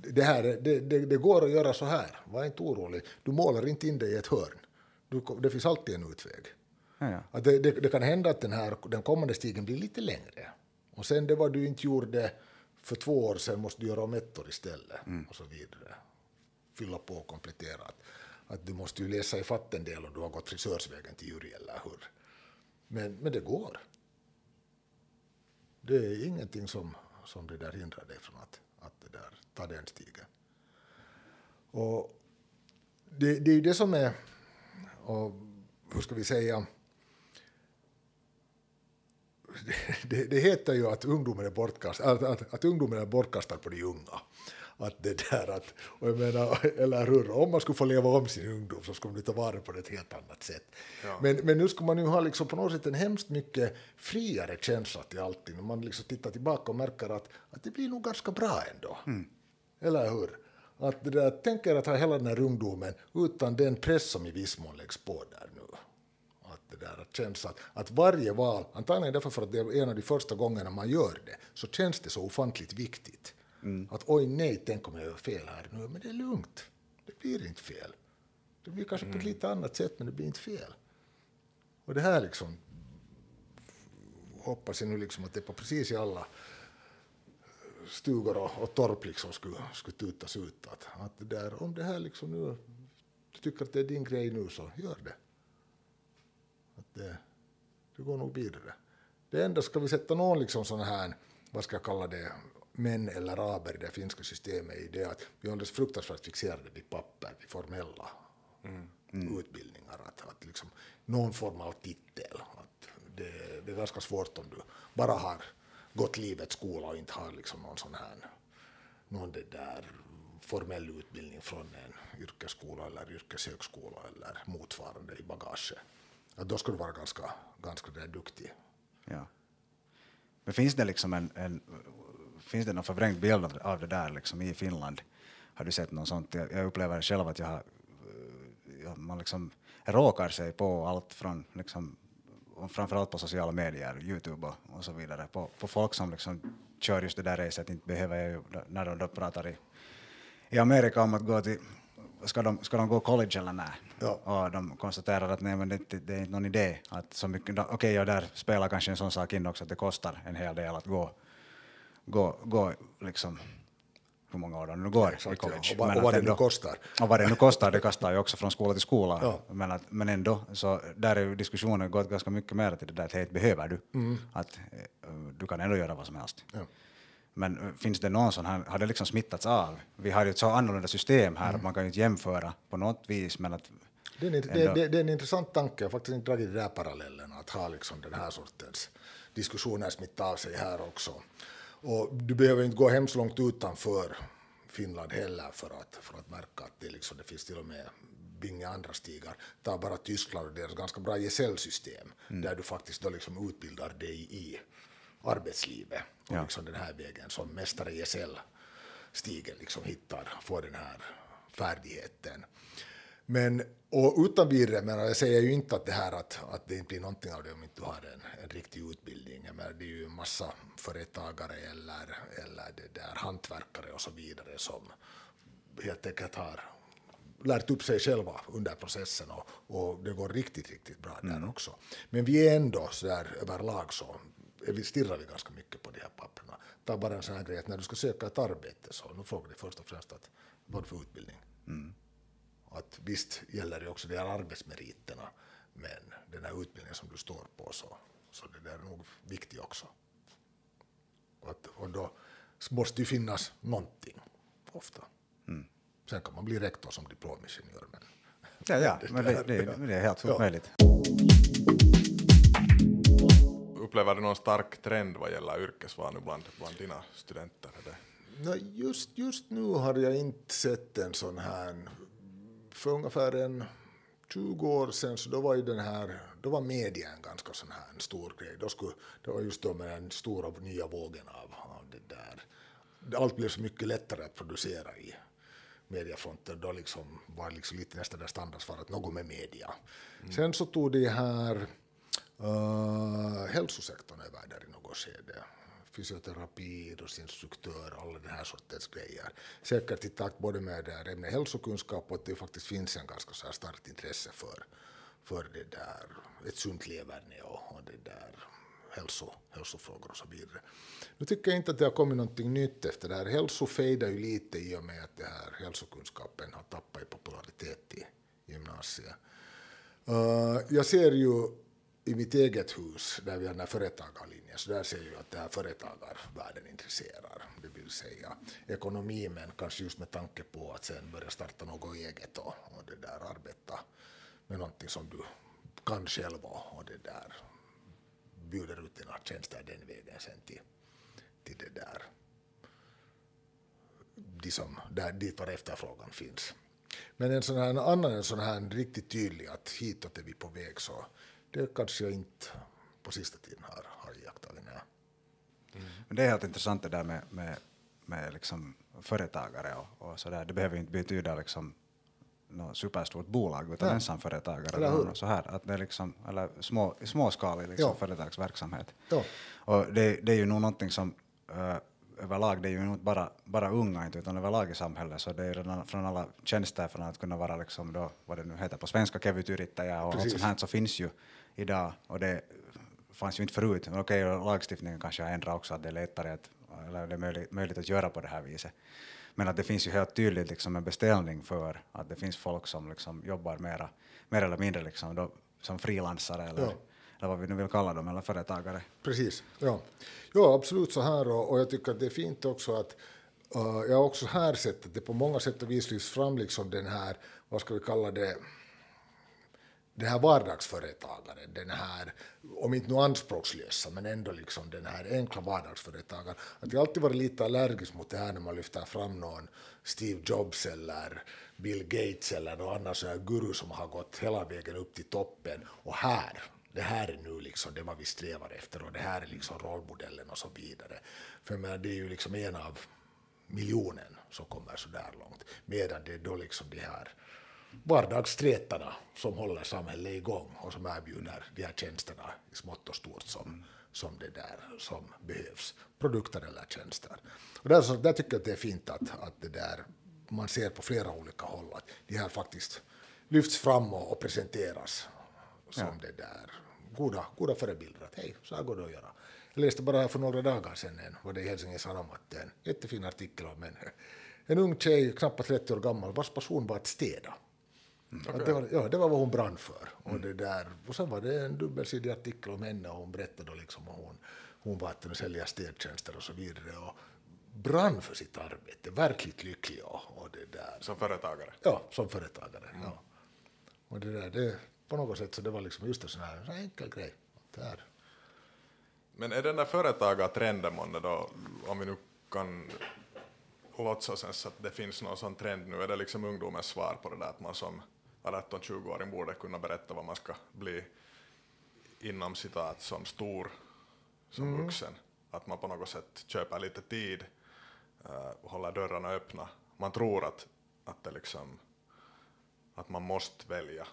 Speaker 5: det, här, det, det, det, går att göra så här, var inte orolig. Du målar inte in dig i ett hörn. Du, det finns alltid en utväg. Ja, ja. Att det, det, kan hända att den, här, den kommande stigen blir lite längre. Och sen det vad du inte gjorde för två år sedan måste du göra om ett år istället. Mm. Och så vidare. Fylla på och komplettera. Att, att du måste ju läsa i en del om du har gått frisörsvägen till jury eller hur. Men, men det går. Det är ingenting som, som det där hindrar dig från att, att det där, ta den stigen. Och det, det är ju det som är, och hur ska vi säga, det, det, heter ju att ungdomen är bortkastad, att, att, att ungdomen är bortkastad på de unga. Att det där att, och jag menar, eller hur, om man skulle få leva om sin ungdom så skulle man ta vara på det ett helt annat sätt. Ja. Men, men nu ska man ju ha liksom på något sätt en hemskt mycket friare känsla till allting. Man liksom tittar tillbaka och märker att, att det blir nog ganska bra ändå. Mm. Eller hur? Att det där, tänk er att ha hela den här ungdomen utan den press som i viss mån läggs på där nu där att känns att, att varje val, antagligen därför för att det är en av de första gångerna man gör det, så känns det så ofantligt viktigt. Mm. Att oj nej, tänk om jag gör fel här nu, men det är lugnt. Det blir inte fel. Det blir kanske på ett mm. lite annat sätt, men det blir inte fel. Och det här liksom hoppas jag nu liksom att det på precis i alla stugor och, och torp liksom skulle, skulle tutas ut. Att, att där, om det här liksom nu, du tycker att det är din grej nu så gör det. Det, det går nog vidare. Det enda, ska vi sätta någon liksom sån här, vad ska jag kalla det, män eller aber i det finska systemet i det att vi är alldeles fruktansvärt fixerade vid papper, vid formella mm. Mm. utbildningar. Att, att liksom, någon form av titel. Att det, det är ganska svårt om du bara har gått livets skola och inte har liksom någon sån här någon det där formell utbildning från en yrkesskola eller yrkeshögskola eller motsvarande i bagaget att då ska du vara ganska, ganska där duktig.
Speaker 4: Ja. Men finns det liksom en, en finns det någon förvrängd bild av, av det där liksom i Finland? Har du sett något sånt? Jag, jag upplever själv att jag har, eh, jag, man liksom råkar sig på allt från liksom, framförallt på sociala medier, Youtube och, och så vidare, på, på folk som liksom kör just det där racet, inte behöver jag ju, när de då pratar i, i Amerika om att gå till ska de, ska de gå college eller nej? Ja. Och de konstaterar att nej, men det, det, är inte någon idé. Att så mycket, okej, okay, och där spelar kanske en sån sak in också att det kostar en hel del att gå, gå, gå liksom, hur många år de nu går Exakt, i college.
Speaker 5: Ja. Och, och vad det nu kostar.
Speaker 4: Och vad det nu kostar, det kastar ju också från skola till skola. Ja. Men, att, men ändå, så där är ju diskussionen gått ganska mycket mer till det där att hej, behöver du. Mm. Att eh, du kan ändå göra vad som helst. Ja. Men eh, finns det någon sån här, har det liksom smittats av? Vi har ju ett så annorlunda system här, mm. man kan ju inte jämföra på något vis, men att...
Speaker 5: Det är, en, det, det, det är en intressant tanke, jag har faktiskt inte dragit den där parallellen, att ha liksom den här sortens diskussioner smitta av sig här också. Och du behöver inte gå hemskt långt utanför Finland heller för att, för att märka att det, liksom, det finns till och med binga andra stigar. Ta bara Tyskland och deras ganska bra gesällsystem, mm. där du faktiskt då liksom utbildar dig i arbetslivet och ja. liksom den här vägen som mästare gesäll stigen liksom hittar, får den här färdigheten. Men, och utan vidare, men jag säger ju inte att det här att, att det inte blir någonting av det om inte du har en, en riktig utbildning. Menar, det är ju en massa företagare eller, eller det där hantverkare och så vidare som helt enkelt har lärt upp sig själva under processen och, och det går riktigt, riktigt bra där också. Men vi är ändå så där överlag så vi stirrar vi ganska mycket på de här papperna. Ta bara en sån här grej att när du ska söka ett arbete så nu frågar de först och främst att vad för utbildning. Att visst gäller det också de här arbetsmeriterna, men den här utbildningen som du står på så, så det där är nog viktigt också. Att, och då måste ju finnas någonting ofta. Sen kan man bli rektor som diplomingenjör. Men
Speaker 4: Ja, ja, men det, det, det är helt fullt
Speaker 5: Ja.
Speaker 3: Upplever du någon stark trend vad gäller yrkesval bland, bland dina studenter? Är det?
Speaker 5: Nå, just, just nu har jag inte sett en sån här... För ungefär en 20 år sedan så då var ju den här, då var media en ganska sån här en stor grej. Då skulle, det var just då med den stora nya vågen av, av det där. Allt blev så mycket lättare att producera i mediafronten. Då liksom var liksom lite nästan det standardsvaret, något med media. Sen så tog det här uh, hälsosektorn över där i något skede fysioterapi, idrottsinstruktör, alla den här sortens grejer. Säkert i takt både med ämnet hälsokunskap och att det faktiskt finns en ganska så här starkt intresse för, för det där, ett sunt leverne och, och det där hälso, hälsofrågor och så vidare. Nu tycker jag inte att det har kommit någonting nytt efter det här. Hälso fejdar ju lite i och med att det här hälsokunskapen har tappat i popularitet i gymnasiet. Uh, jag ser ju i mitt eget hus, där vi har den här företagarlinjen, så där ser jag ju att det här företagarvärlden intresserar. Det vill säga ekonomi, men kanske just med tanke på att sen börja starta något eget och, och det där arbeta med någonting som du kan själv och, och det där bjuder ut dina tjänster den vägen sen till, till det där de som, där, dit var efterfrågan finns. Men en sån här, en annan en sån här riktigt tydlig att hitåt är vi på väg så det kanske jag inte på sista tiden har, har iakttagit.
Speaker 4: Men det är helt intressant det där med, med, med liksom företagare och, och sådär. Det behöver ju inte betyda liksom något superstort bolag utan
Speaker 5: Nej.
Speaker 4: ensamföretagare
Speaker 5: Eller hur?
Speaker 4: så här. Att det är liksom, eller små, småskalig liksom
Speaker 5: Ja.
Speaker 4: företagsverksamhet.
Speaker 5: Ja.
Speaker 4: Och det, det är ju nog någonting som uh, överlag, det är ju inte bara, bara unga inte, utan överlag i samhället, så det är redan från alla tjänster från att kunna vara liksom då, vad det nu heter på svenska, kevytyrittäjä och allt
Speaker 5: Precis.
Speaker 4: sånt här så finns ju idag och det fanns ju inte förut. Men Okej, lagstiftningen kanske har ändrat också att det är lättare att, eller det är möjligt, möjligt att göra på det här viset. Men att det finns ju helt tydligt liksom en beställning för att det finns folk som liksom jobbar mera, mer eller mindre liksom då, som frilansare eller,
Speaker 5: Ja
Speaker 4: eller vad vi nu vill kalla dem, eller företagare.
Speaker 5: Precis, ja. Ja, absolut så här och, och jag tycker att det är fint också att uh, jag har också här sett att det på många sätt och vis lyfts fram liksom den här, vad ska vi kalla det, den här vardagsföretagaren, den här, om inte nu anspråkslösa, men ändå liksom den här enkla vardagsföretagaren. Att jag alltid varit lite allergisk mot det här när man lyfter fram någon Steve Jobs eller Bill Gates eller någon annan sån här guru som har gått hela vägen upp till toppen. Och här, det här är nu liksom det vad vi strävar efter och det här är liksom rollmodellen och så vidare. För jag menar, det är ju liksom en av miljonen som kommer så där långt. Medan det är då liksom de här vardagsträtarna som håller samhället igång och som erbjuder de här tjänsterna i smått och stort som, som det där som behövs. Produkter eller tjänster. Och där, så, där tycker jag att det är fint att, att det där, man ser på flera olika håll att de här faktiskt lyfts fram och, och presenteras som det där goda, goda förebilder. Att hej, så här går det att göra. Jag läste bara för några dagar sedan en, var det i Helsingin Sanomat, en jättefin artikel om en, en ung tjej, knappt 30 år gammal, vars passion var att städa. Att det, var, ja, det var vad hon brann för. Och, det där, och sen var det en dubbelsidig artikel om henne och hon berättade liksom om hon, hon var att sälja städtjänster och så vidare. Och brann för sitt arbete, verkligt lycklig och, och det där.
Speaker 3: Som företagare.
Speaker 5: Ja, som företagare. Ja. Och det där, det, på något sätt så det var liksom just en sån här, enkel grej. Det här.
Speaker 3: Men är den där företagartrenden månne då, om vi nu kan låtsas ens att det finns någon sån trend nu, är det liksom ungdomens svar på det där att man som 18-20-åring borde kunna berätta vad man ska bli inom citat som stor som vuxen. Att man på något sätt köper lite tid och håller dörrarna öppna. Man tror att, att det liksom att man måste välja.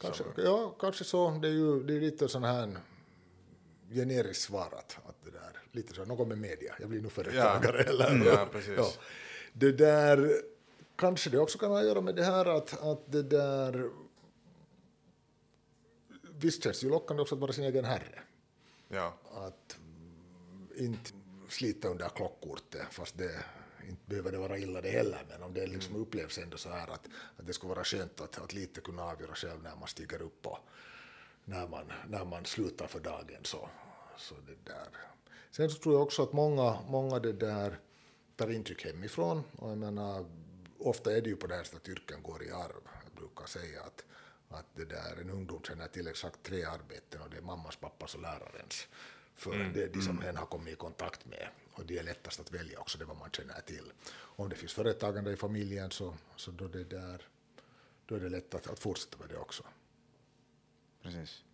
Speaker 5: Kanske, ja, kanske så. Det är ju det är lite sån här generiskt svarat. Att det där, lite så, något med media. Jag blir nu företagare.
Speaker 3: Ja.
Speaker 5: Eller,
Speaker 3: Mm, ja, precis.
Speaker 5: Det där, kanske det också kan ha att göra med det här att, att det där... Visst känns det ju lockande också att vara sin egen herre.
Speaker 3: Ja,
Speaker 5: Att inte slita under klockkortet, fast det inte behöver det vara illa det heller, men om det liksom upplevs ändå så här att, att det skulle vara skönt att, att lite kunna avgöra själv när man stiger upp och när man, när man slutar för dagen. Så, så det där. Sen så tror jag också att många, många det där tar intryck hemifrån, och jag menar, ofta är det ju på det här sättet att yrken går i arv. Jag brukar säga att, att det där, en ungdom känner till exakt tre arbeten och det är mammas, pappas och lärarens. För det är de som hen har kommit i kontakt med och det är lättast att välja också det vad man känner till. Om det finns företagande i familjen så, så då, det där, då är det lätt att, att fortsätta med det också.
Speaker 4: Precis.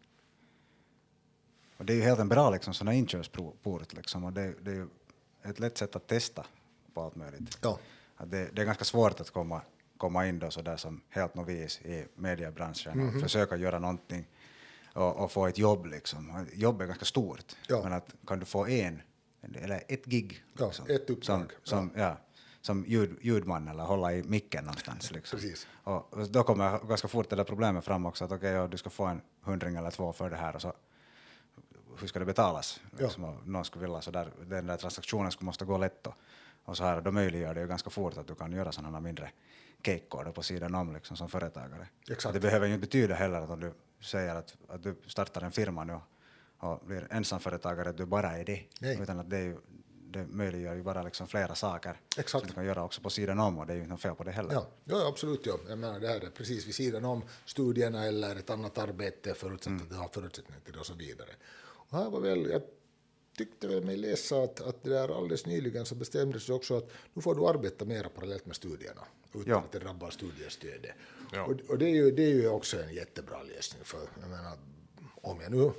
Speaker 4: Och det är ju helt en bra liksom, sån här inkörsport liksom, och det, det är ju ett lätt sätt att testa på allt möjligt.
Speaker 5: Ja.
Speaker 4: Att det, det är ganska svårt att komma, komma in då så där som helt novis i mediebranschen
Speaker 5: Mhm.
Speaker 4: och försöka göra någonting och, och få ett jobb liksom. Jobb är ganska stort,
Speaker 5: Ja.
Speaker 4: men att kan du få en, eller ett gig,
Speaker 5: Ja,
Speaker 4: liksom,
Speaker 5: ett uppdrag,
Speaker 4: som, som, ja. som ljud, ljudman eller hålla i micken någonstans. Liksom.
Speaker 5: Precis.
Speaker 4: Och då kommer ganska fort det där problemet fram också, att okej, ja, du ska få en hundring eller två för det här och så hur ska det betalas?
Speaker 5: Ja.
Speaker 4: Liksom, och någon skulle vilja så där, den där transaktionen skulle måste gå lätt och, och så här, och då möjliggör det ju ganska fort att du kan göra sådana mindre keikkor på sidan om liksom, som företagare.
Speaker 5: Exakt.
Speaker 4: Det behöver ju inte betyda heller att om du säger att, att du startar en firma nu och blir ensamföretagare, att du bara är det.
Speaker 5: Nej.
Speaker 4: Utan att det, är ju, det möjliggör ju bara liksom flera saker
Speaker 5: Exakt.
Speaker 4: som du kan göra också på sidan om och det är ju inte något fel på det heller.
Speaker 5: Ja, ja absolut. Ja. Jag menar, det här är precis vid sidan om studierna eller ett annat arbete förutsatt att du har förutsättningar till det och så vidare. Och här var väl, jag tyckte väl mig läsa att, att det där alldeles nyligen så bestämdes det också att nu får du arbeta mera parallellt med studierna utan
Speaker 4: Ja.
Speaker 5: att det drabbar studiestödet.
Speaker 3: Ja.
Speaker 5: Och, och det, är ju, det är ju också en jättebra lösning för jag menar, om jag nu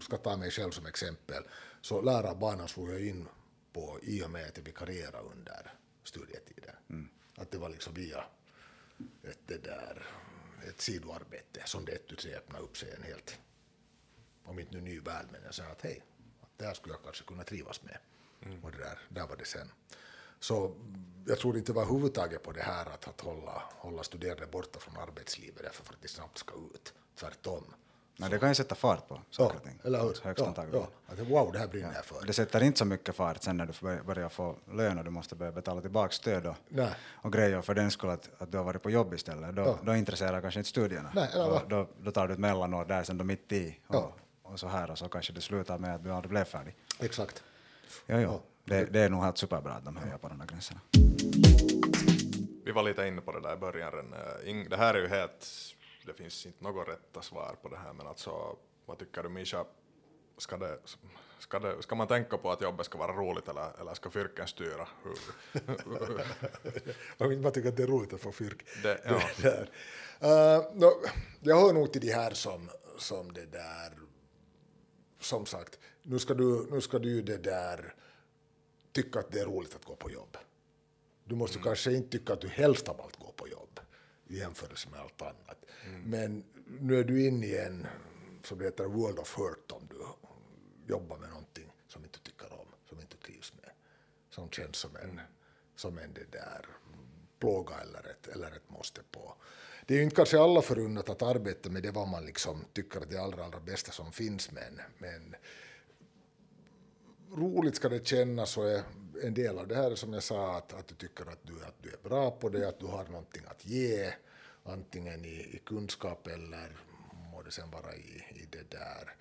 Speaker 5: ska ta mig själv som exempel så lärarbanan slog jag in på i och med att jag vikarierade under studietiden. Att det var liksom via ett, det där, ett sidoarbete som det ett öppnade upp sig en helt, om inte nu ny värld, men jag sa att hej, här skulle jag kanske kunna trivas med. Och det där, där var det sen. Så jag tror inte överhuvudtaget på det här att, att hålla, hålla studerande borta från arbetslivet därför för att de snabbt ska ut. Tvärtom.
Speaker 4: Men det kan ju sätta fart på
Speaker 5: Ja,
Speaker 4: saker och ting.
Speaker 5: eller hur?
Speaker 4: Högst
Speaker 5: Ja, ja. Att, wow, det här brinner jag för.
Speaker 4: Det sätter inte så mycket fart sen när du bör- börjar få lön och du måste börja betala tillbaka stöd och,
Speaker 5: Nej.
Speaker 4: och grejer för den skull att, att du har varit på jobb istället. Då,
Speaker 5: Ja.
Speaker 4: då intresserar kanske inte studierna.
Speaker 5: Nej, eller
Speaker 4: och då, då tar du ett mellanår där sen då mitt i och,
Speaker 5: Ja.
Speaker 4: Och så här och så kanske det slutar med att du aldrig blev färdig.
Speaker 5: Exakt.
Speaker 4: Jo, jo. Det, det är nog helt superbra att de höjer på de där gränserna.
Speaker 3: vi var lite inne på det där i början. Eh, Det här är ju helt, det finns inte något rätta svar på det här, men alltså, vad tycker du Misha? Ska, det, ska, det, ska man tänka på att jobbet ska vara roligt eller, eller ska fyrken styra?
Speaker 5: Vet inte, man tycker att det är roligt att få fyrk.
Speaker 3: Det- ja.
Speaker 5: Uh, no, jag hör nog till de här som, som det där, som sagt, nu ska, du, nu ska du ju det där tycka att det är roligt att gå på jobb. Du måste kanske inte tycka att du helst av allt går på jobb i jämförelse med allt annat. Men nu är du inne i en, som det heter, world of hurt om du jobbar med någonting som inte tycker om, som inte trivs med. Som känns som en, som en det där plåga eller ett, eller ett måste på. Det är ju inte kanske alla förunnat att arbeta med det vad man liksom tycker är det allra, allra bästa som finns, men, men roligt ska det kännas och är en del av det här är som jag sa att, att du tycker att du, att du är bra på det, att du har någonting att ge, antingen i, i kunskap eller må det sen vara i, i det där.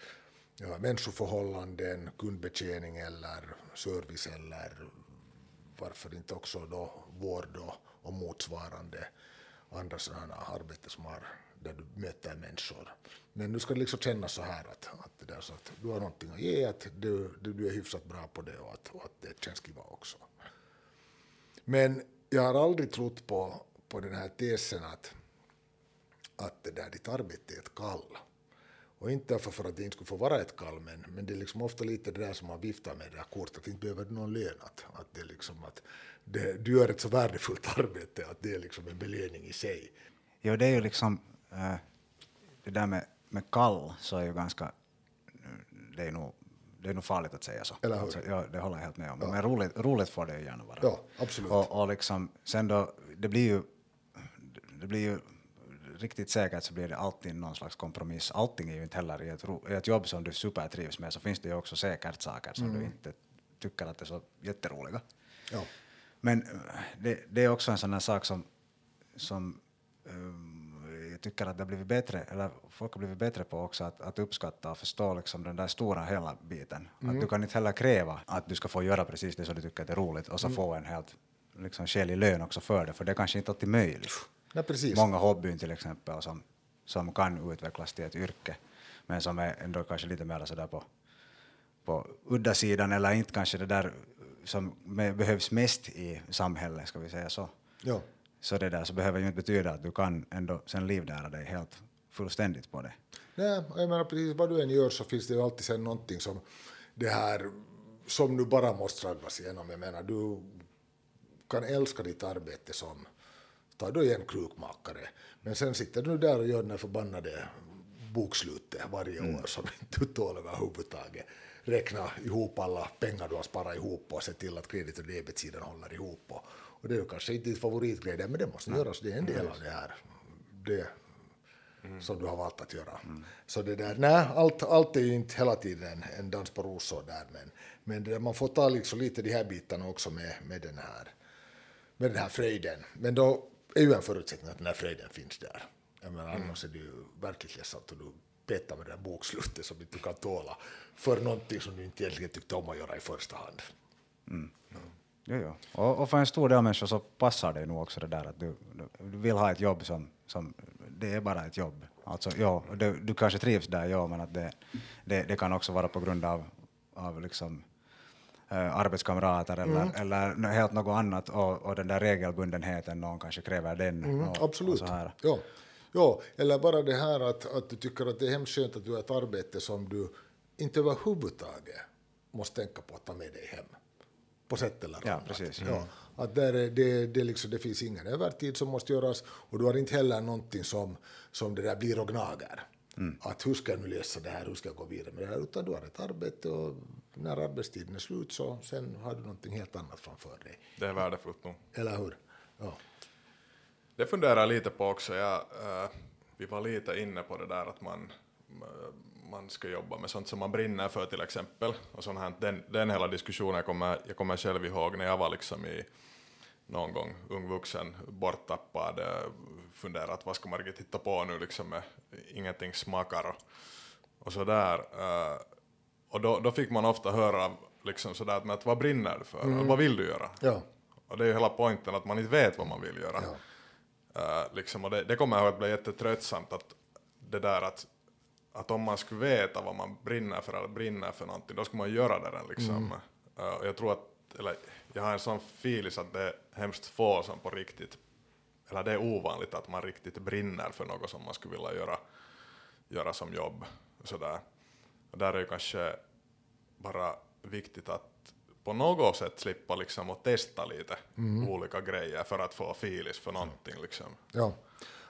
Speaker 5: Ja, människoförhållanden, kundbetjäning eller service eller varför inte också då vård och, och motsvarande andra sådana arbeten som har, där du möter människor. Men nu ska det liksom kännas så här att, att, det där, så att du har någonting att ge, att du, du, du är hyfsat bra på det och att, och att det känns kiva också. Men jag har aldrig trott på, på den här tesen att, att det där ditt arbete är ett kall. Och inte för att det inte skulle få vara ett kall, men, men det är liksom ofta lite det där som man viftar med det där kortet, att inte behöver du någon lön. Att, att det liksom att det, du gör ett så värdefullt arbete att det är liksom en belöning i sig.
Speaker 4: Jo, det är ju liksom, eh, det där med, med kall så är ju ganska, det är nog, det är nog farligt att säga så.
Speaker 5: Eller hur?
Speaker 4: Alltså, ja, det håller jag helt med om. Men roligt, roligt får det ju gärna vara.
Speaker 5: Ja, absolut.
Speaker 4: Och, och liksom, sen då, det blir ju, det blir ju riktigt säkert så blir det alltid någon slags kompromiss. Allting är ju inte heller i ett, i ett jobb som du supertrivs med så finns det ju också säkert saker som
Speaker 5: Mm.
Speaker 4: du inte tycker att är så jätteroliga.
Speaker 5: Ja.
Speaker 4: Men eh, det, det är också en sån här sak som, som eh, jag tycker att det har blivit bättre, eller folk har blivit bättre på också att, att uppskatta och förstå liksom den där stora hela biten. Att du kan inte heller kräva att du ska få göra precis det som du tycker att är roligt och så få en helt liksom, skälig lön också för det, för det är kanske inte alltid möjligt.
Speaker 5: Nej, precis.
Speaker 4: Många hobbyn till exempel som, som kan utvecklas till ett yrke, men som är ändå kanske lite mer sådär på, på udda sidan eller inte kanske det där som behövs mest i samhället, ska vi säga så.
Speaker 5: Ja.
Speaker 4: Så det där så behöver ju inte betyda att du kan ändå sen livnära dig helt fullständigt på det.
Speaker 5: Nej, jag menar precis vad du än gör så finns det ju alltid sen någonting som det här som nu bara måste tragglas igenom. Jag menar, du kan älska ditt arbete som, ta då igen krukmakare, men sen sitter du där och gör den här förbannade bokslutet varje år som inte du tål överhuvudtaget. Räkna ihop alla pengar du har sparat ihop och se till att kredit och debetsidan håller ihop. Och, och det är ju kanske inte ditt favoritgrej, men det måste göras, det är en del av det här. Det, som du har valt att göra. Så det där, nej, allt, allt är ju inte hela tiden en, dans på rosor där, men, men där, man får ta liksom lite de här bitarna också med, med, den här, med den här fröjden. Men då är ju en förutsättning att den här fröjden finns där. Jag menar, annars är det ju verkligt ledsamt och du petar med det där bokslutet som inte du kan tåla för någonting som du inte egentligen tyckte om att göra i första hand.
Speaker 4: Jo, jo. Och, och för en stor del människor så passar det nog också det där att du, du vill ha ett jobb som, som det är bara ett jobb. Alltså, ja, du, du kanske trivs där, ja, men att det, det, det kan också vara på grund av, av liksom, eh, arbetskamrater eller, eller nå- helt något annat och, och den där regelbundenheten, någon kanske kräver den. och,
Speaker 5: Absolut.
Speaker 4: Och.
Speaker 5: Ja. ja, eller bara det här att, att du tycker att det är hemskt skönt att du har ett arbete som du inte överhuvudtaget måste tänka på att ta med dig hem. På sätt eller
Speaker 4: Ja,
Speaker 5: annat.
Speaker 4: precis.
Speaker 5: Ja, att där är det, det, liksom, det finns ingen övertid som måste göras och du har inte heller någonting som, som det där blir och gnager.
Speaker 4: Mm.
Speaker 5: Att hur ska jag nu lösa det här, hur ska jag gå vidare med det här, utan du har ett arbete och när arbetstiden är slut så sen har du någonting helt annat framför dig.
Speaker 3: Det är värdefullt nog.
Speaker 5: Eller hur? Ja.
Speaker 3: Det funderar jag lite på också. Jag, eh, vi var lite inne på det där att man, man ska jobba med sånt som man brinner för till exempel. Och sånt här, den, den hela diskussionen jag kommer, jag kommer själv ihåg när jag var liksom i någon gång ung vuxen, borttappad, eh, funderat vad ska man riktigt titta på nu liksom, med ingenting smakar och, och sådär. Eh, och då, då fick man ofta höra liksom sådär att, men att vad brinner du för? Vad vill du göra?
Speaker 5: Ja.
Speaker 3: Och det är ju hela poängen att man inte vet vad man vill göra.
Speaker 5: Ja.
Speaker 3: Eh, liksom, och det, det kommer jag ihåg att bli jättetröttsamt att det där att, att om man skulle veta vad man brinner för eller brinner för någonting, då skulle man göra det. där, Liksom. Eh, och jag tror att, eller jag har en sån filis att det är hemskt få som på riktigt, eller det är ovanligt att man riktigt brinner för något som man skulle vilja göra, göra som jobb. Sådär. Och där är ju kanske bara viktigt att på något sätt slippa liksom att testa lite olika grejer för att få filis för någonting. Liksom.
Speaker 5: Ja,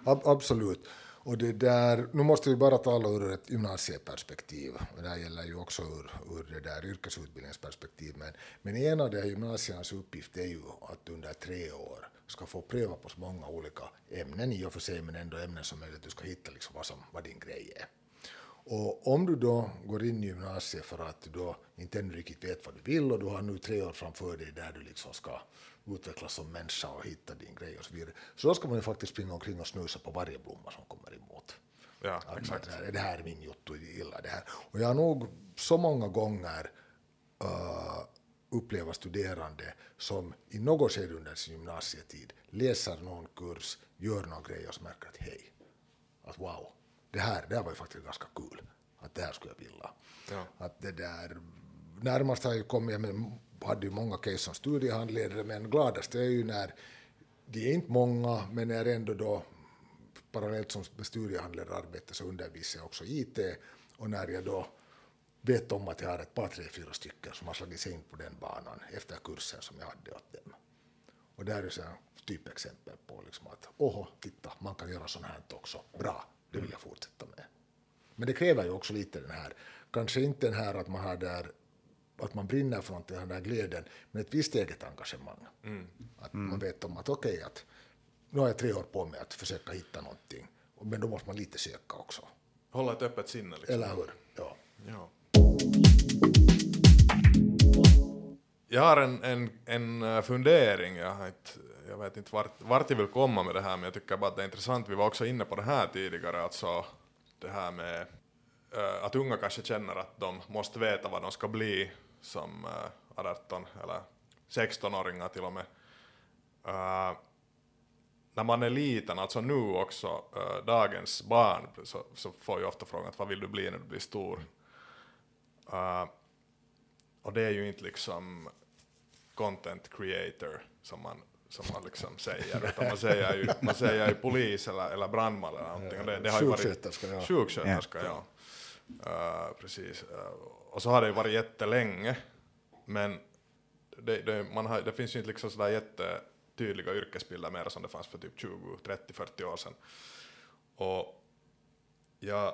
Speaker 5: ab absolut. Och det där, nu måste vi bara tala ur ett gymnasieperspektiv, och det här gäller ju också ur, ur det där yrkesutbildningsperspektiv, men, men en av de här gymnasiernas uppgift är ju att under tre år ska få pröva på så många olika ämnen i och för sig, men ändå ämnen som möjligt, du ska hitta liksom vad, som, vad din grej är. Och om du då går in i gymnasiet för att du då inte ännu riktigt vet vad du vill och du har nu tre år framför dig där du liksom ska utvecklas som människa och hitta din grej och så vidare, så då ska man ju faktiskt springa omkring och snusa på varje blomma som kommer emot.
Speaker 3: Ja,
Speaker 5: Att
Speaker 3: exakt.
Speaker 5: Det, här, det här är min jotto, jag gillar det här. Och jag har nog så många gånger uh, uppleva studerande som i något skede under sin gymnasietid läser någon kurs, gör någon grej och så märker att hej, att wow, det här, det här var ju faktiskt ganska kul. Att det här skulle jag vilja.
Speaker 3: Ja.
Speaker 5: Att det där, närmast har jag kommit, jag hade ju många case som studiehandledare, men gladast är ju när de är inte många, men är ändå då parallellt som med studiehandledararbete så undervisar jag också IT och när jag då vet om att jag har ett par, tre, fyra stycken som har slagit sig in på den banan efter kursen som jag hade åt dem. Och där är så här typexempel på liksom att åh, titta, man kan göra sånt här också. Bra, det vill jag fortsätta med. Men det kräver ju också lite den här, kanske inte den här att man har där att man brinner för någonting, den där glöden, men ett visst eget engagemang. Att man vet om att okej, att nu har jag tre år på mig att försöka hitta någonting, men då måste man lite söka också.
Speaker 3: Hålla ett öppet sinne liksom.
Speaker 5: Eller hur? Ja.
Speaker 3: Ja. Jag har en, en, en eh, fundering, jag, har inte, jag vet inte vart, vart jag vill komma med det här, men jag tycker bara att det är intressant. Vi var också inne på det här tidigare, alltså det här med eh, att unga kanske känner att de måste veta vad de ska bli som eh, 18 eller 16-åringar till och med. Eh, när man är liten, alltså nu också, eh, dagens barn, så, så får ju ofta frågan att vad vill du bli när du blir stor? Eh, och det är ju inte liksom content creator som man, som man liksom säger, utan man säger ju, man säger ju polis eller, eller brandman eller någonting. Och det, det har ju varit,
Speaker 5: Sjuksköterska, ja.
Speaker 3: Sjuksköterska, ja. Eh, precis. Eh, och så har det ju varit jättelänge, men det, det, man har, det finns ju inte liksom sådär jättetydliga yrkesbilder mer som det fanns för typ 20, 30, 40 år sedan. Och jag,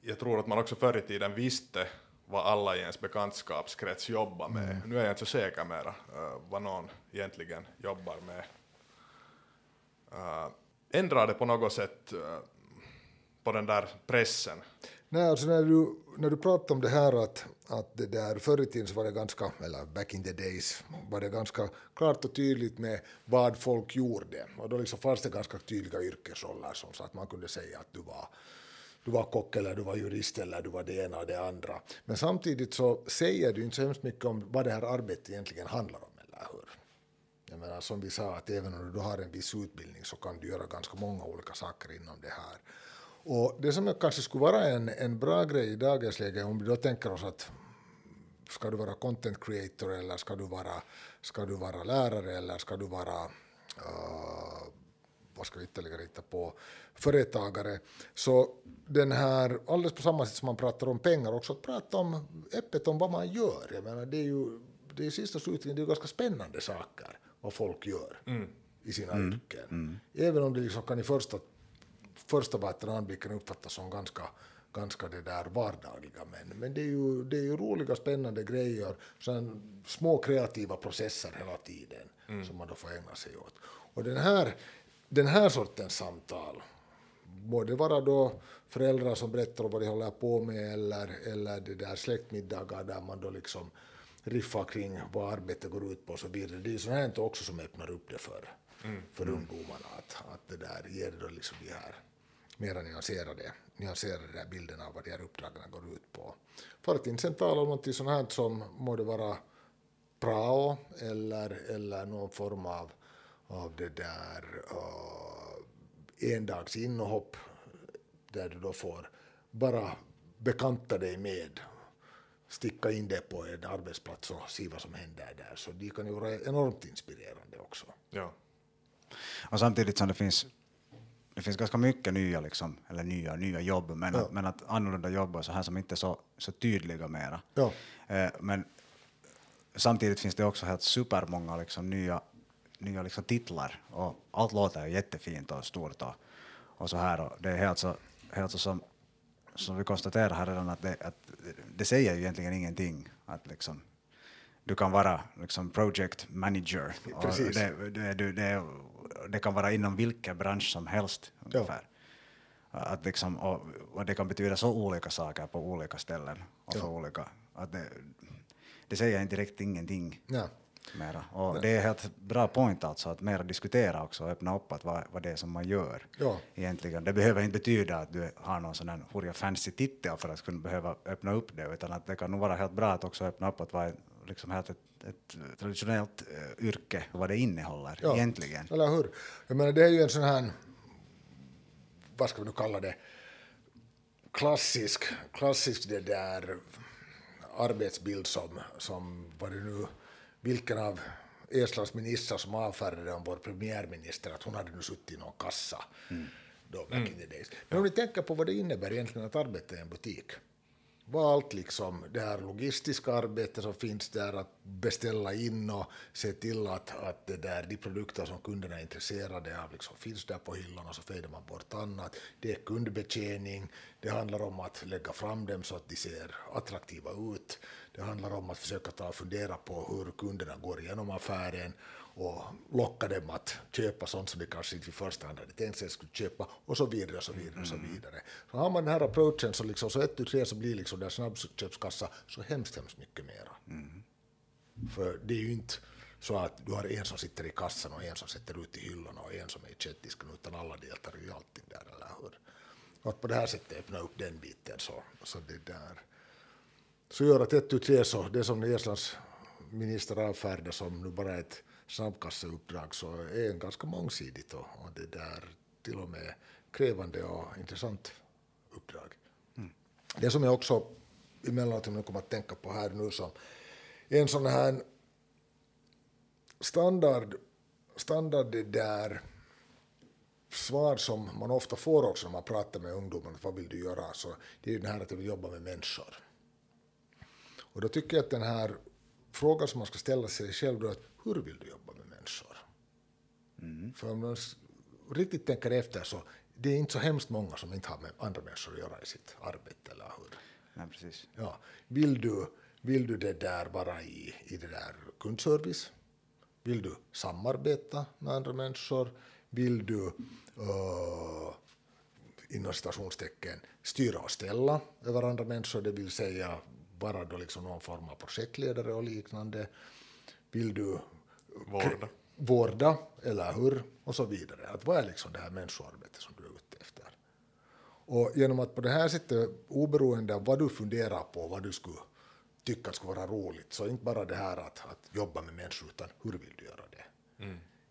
Speaker 3: jag tror att man också förr i tiden visste vad alla i ens bekantskapskrets jobbar med. Nu är jag inte så säker mera uh, vad någon egentligen jobbar med. Uh, ändrar det på något sätt uh, på den där pressen?
Speaker 5: Nej, alltså när du, när du pratar om det här att, att det där förr i tiden så var det ganska, eller back in the days, var det ganska klart och tydligt med vad folk gjorde. Och då liksom fanns det ganska tydliga yrkesroller som så att man kunde säga att du var du var kock eller du var jurist eller du var det ena och det andra. Men samtidigt så säger du inte så hemskt mycket om vad det här arbetet egentligen handlar om, eller hur? Jag menar, som vi sa, att även om du har en viss utbildning så kan du göra ganska många olika saker inom det här. Och det som kanske skulle vara en, en bra grej i dagens läge, om vi då tänker oss att ska du vara content creator eller ska du vara, ska du vara lärare eller ska du vara uh, vad ska vi ytterligare hitta på, företagare. Så den här, alldeles på samma sätt som man pratar om pengar, också att prata om, öppet om vad man gör. Jag menar, det är ju, det är sista slutligen, det är ganska spännande saker vad folk gör i sina yrken. Även om det liksom kan i första, första vatten anblicken uppfattas som ganska ganska det där vardagliga men, men det, är ju, det är ju roliga spännande grejer, sen små kreativa processer hela tiden som man då får ägna sig åt. Och den här den här sortens samtal, må det vara då föräldrar som berättar om vad de håller på med eller, eller det där släktmiddagar där man då liksom riffar kring vad arbetet går ut på och så vidare. Det är sånt här också som öppnar upp det för, för ungdomarna, att, att det där ger då liksom de här mera nyanserade, nyanserade där bilderna av vad de här uppdragen går ut på. För att inte sen tala om något sånt här som må det vara prao eller, eller någon form av av det där uh, endags inhopp där du då får bara bekanta dig med sticka in det på en arbetsplats och se vad som händer där. Så de kan ju vara enormt inspirerande också.
Speaker 3: Ja.
Speaker 4: Och samtidigt som det finns, det finns ganska mycket nya, liksom, eller nya, nya jobb, men,
Speaker 5: Ja.
Speaker 4: att, men att annorlunda jobb och så här som inte är så, så tydliga mera.
Speaker 5: Ja.
Speaker 4: Eh, men samtidigt finns det också helt supermånga liksom, nya, nya liksom, titlar och allt låter ju jättefint och stort och, och så här. Och det är helt så, helt så som, som vi konstaterar här redan att det, att det säger ju egentligen ingenting. Att liksom, du kan vara liksom project manager.
Speaker 5: Precis.
Speaker 4: Det, det, det, det, kan vara inom vilken bransch som helst ungefär. Att liksom, och, och det kan betyda så olika saker på olika ställen. Och för olika, att det, det säger inte direkt ingenting
Speaker 5: Ja.
Speaker 4: Mera. Och det är helt bra point alltså att mera diskutera också och öppna upp att vad, vad det är som man gör
Speaker 5: Ja.
Speaker 4: egentligen. Det behöver inte betyda att du har någon sån här hurja fancy titel för att kunna behöva öppna upp det, utan att det kan nog vara helt bra att också öppna upp att vad är liksom helt ett, ett traditionellt eh, yrke, vad det innehåller
Speaker 5: Ja.
Speaker 4: egentligen.
Speaker 5: Eller hur? Jag menar, det är ju en sån här, vad ska vi nu kalla det, klassisk, klassisk det där arbetsbild som, som var det nu, vilken av Estlands ministrar som avfärdade om vår premiärminister att hon hade nu suttit i någon kassa då back in the days. Men om ni tänker på vad det innebär egentligen att arbeta i en butik var allt liksom det här logistiska arbetet som finns där, att beställa in och se till att, att det där, de produkter som kunderna är intresserade av liksom finns där på hyllan och så fejdar man bort annat. Det är kundbetjäning, det handlar om att lägga fram dem så att de ser attraktiva ut. Det handlar om att försöka ta och fundera på hur kunderna går igenom affären och locka dem att köpa sånt som de kanske inte i första hand hade tänkt sig skulle köpa och så vidare och så vidare och så vidare. Så har man den här approachen så, liksom, så ett tu tre så blir liksom där snabbköpskassa så hemskt, hemskt mycket mera. För det är ju inte så att du har en som sitter i kassan och en som sätter ut i hyllorna och en som är i chatdisken utan alla deltar i allting där, eller hur? Och att på det här sättet öppna upp den biten så, så det där. Så gör att ett tu tre så, det som Estlands minister avfärdar som nu bara ett snabbkasseuppdrag så är en ganska mångsidigt och, och det där till och med krävande och intressant uppdrag. Det som jag också emellanåt kommer att tänka på här nu som en sån här standard, standard det där svar som man ofta får också när man pratar med ungdomar, vad vill du göra? Så det är ju den här att jag vill jobba med människor. Och då tycker jag att den här frågan som man ska ställa sig själv då hur vill du jobba med människor? För om man riktigt tänker efter så det är inte så hemskt många som inte har med andra människor att göra i sitt arbete, eller hur?
Speaker 4: Nej, precis.
Speaker 5: Ja. Vill, du, vill du det där vara i, i det där kundservice? Vill du samarbeta med andra människor? Vill du uh, inom citationstecken styra och ställa över andra människor, det vill säga vara då liksom någon form av projektledare och liknande? Vill du
Speaker 3: Vårda.
Speaker 5: vårda, eller hur? Och så vidare. Att vad är liksom det här människoarbetet som du är ute efter? Och genom att på det här sättet, oberoende av vad du funderar på, vad du skulle tycka skulle vara roligt, så inte bara det här att, att jobba med människor, utan hur vill du göra det?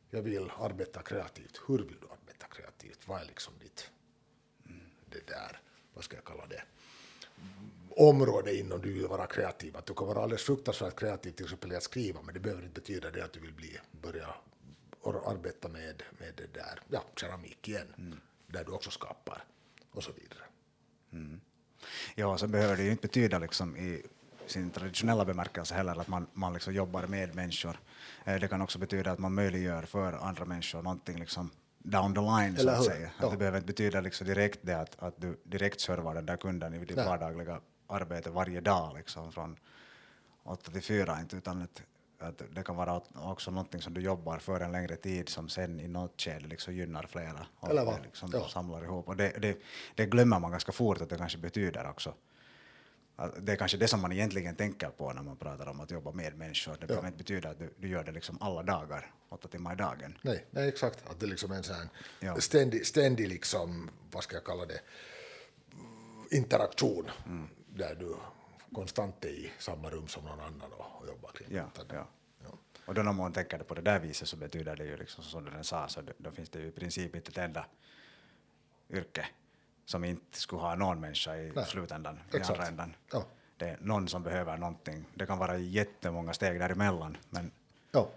Speaker 5: Jag vill arbeta kreativt. Hur vill du arbeta kreativt? Vad är liksom ditt, det där, vad ska jag kalla det, område inom du vill vara kreativ. Att du kan vara alldeles fruktansvärt kreativ till exempel i att skriva, men det behöver inte betyda det att du vill bli, börja arbeta med, med det där, ja, keramik igen, där du också skapar och så vidare.
Speaker 4: Ja, så behöver det ju inte betyda liksom i sin traditionella bemärkelse heller att man, man liksom jobbar med människor. Eh, Det kan också betyda att man möjliggör för andra människor någonting liksom down the line, så att
Speaker 5: hur?
Speaker 4: säga.
Speaker 5: Ja.
Speaker 4: Att det behöver inte betyda liksom direkt det att, att du direkt servar den där kunden i ditt vardagliga arbete varje dag liksom från åtta till fyra, inte, utan att, att det kan vara också någonting som du jobbar för en längre tid som sen i något skede liksom gynnar flera och
Speaker 5: Eller vad?
Speaker 4: liksom
Speaker 5: Ja.
Speaker 4: samlar ihop. Och det, det, det glömmer man ganska fort att det kanske betyder också. Att Det är kanske det som man egentligen tänker på när man pratar om att jobba med människor. Det behöver inte betyda att du, du gör det liksom alla dagar, åtta timmar i dagen.
Speaker 5: Nej, nej, exakt. Att det liksom är en sån
Speaker 4: Ja.
Speaker 5: ständig, ständig liksom, vad ska jag kalla det, interaktion där du konstant är i samma rum som någon annan och, och jobbar kring
Speaker 4: Ja, ja.
Speaker 5: Ja.
Speaker 4: Och då när man tänker det på det där viset så betyder det ju liksom som den sa, så då finns det ju i princip inte ett enda yrke som inte skulle ha någon människa i
Speaker 5: Nej,
Speaker 4: slutändan, i
Speaker 5: exakt.
Speaker 4: andra ändan.
Speaker 5: Ja.
Speaker 4: Det är någon som behöver någonting. Det kan vara jättemånga steg däremellan, men
Speaker 5: Ja.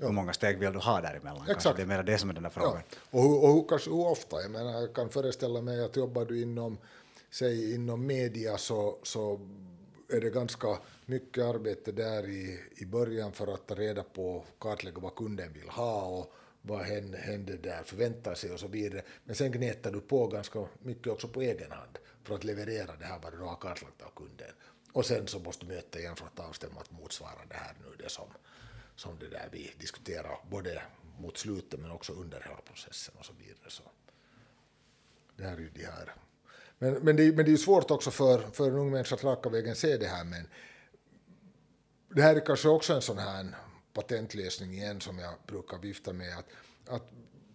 Speaker 4: hur många steg vill du ha däremellan? Kanske
Speaker 5: Exakt.
Speaker 4: det är mer det som är den där
Speaker 5: Ja.
Speaker 4: frågan.
Speaker 5: Och, hur, och hur, kanske hur ofta? Jag menar, jag kan föreställa mig att jobbar du inom, säg inom media så, så är det ganska mycket arbete där i, i början för att ta reda på, kartlägga vad kunden vill ha och vad hen, händer där, förväntar sig och så vidare. Men sen gnetar du på ganska mycket också på egen hand för att leverera det här vad du har kartlagt av kunden. Och sen så måste du möta igen för att avstämma att motsvara det här nu, det som, som det där vi diskuterar, både mot slutet men också under hela processen och så vidare. Så det här är ju de här. Men, men, det, men det är ju svårt också för, för en ung människa att raka vägen se det här, men det här är kanske också en sån här patentlösning igen som jag brukar vifta med, att, att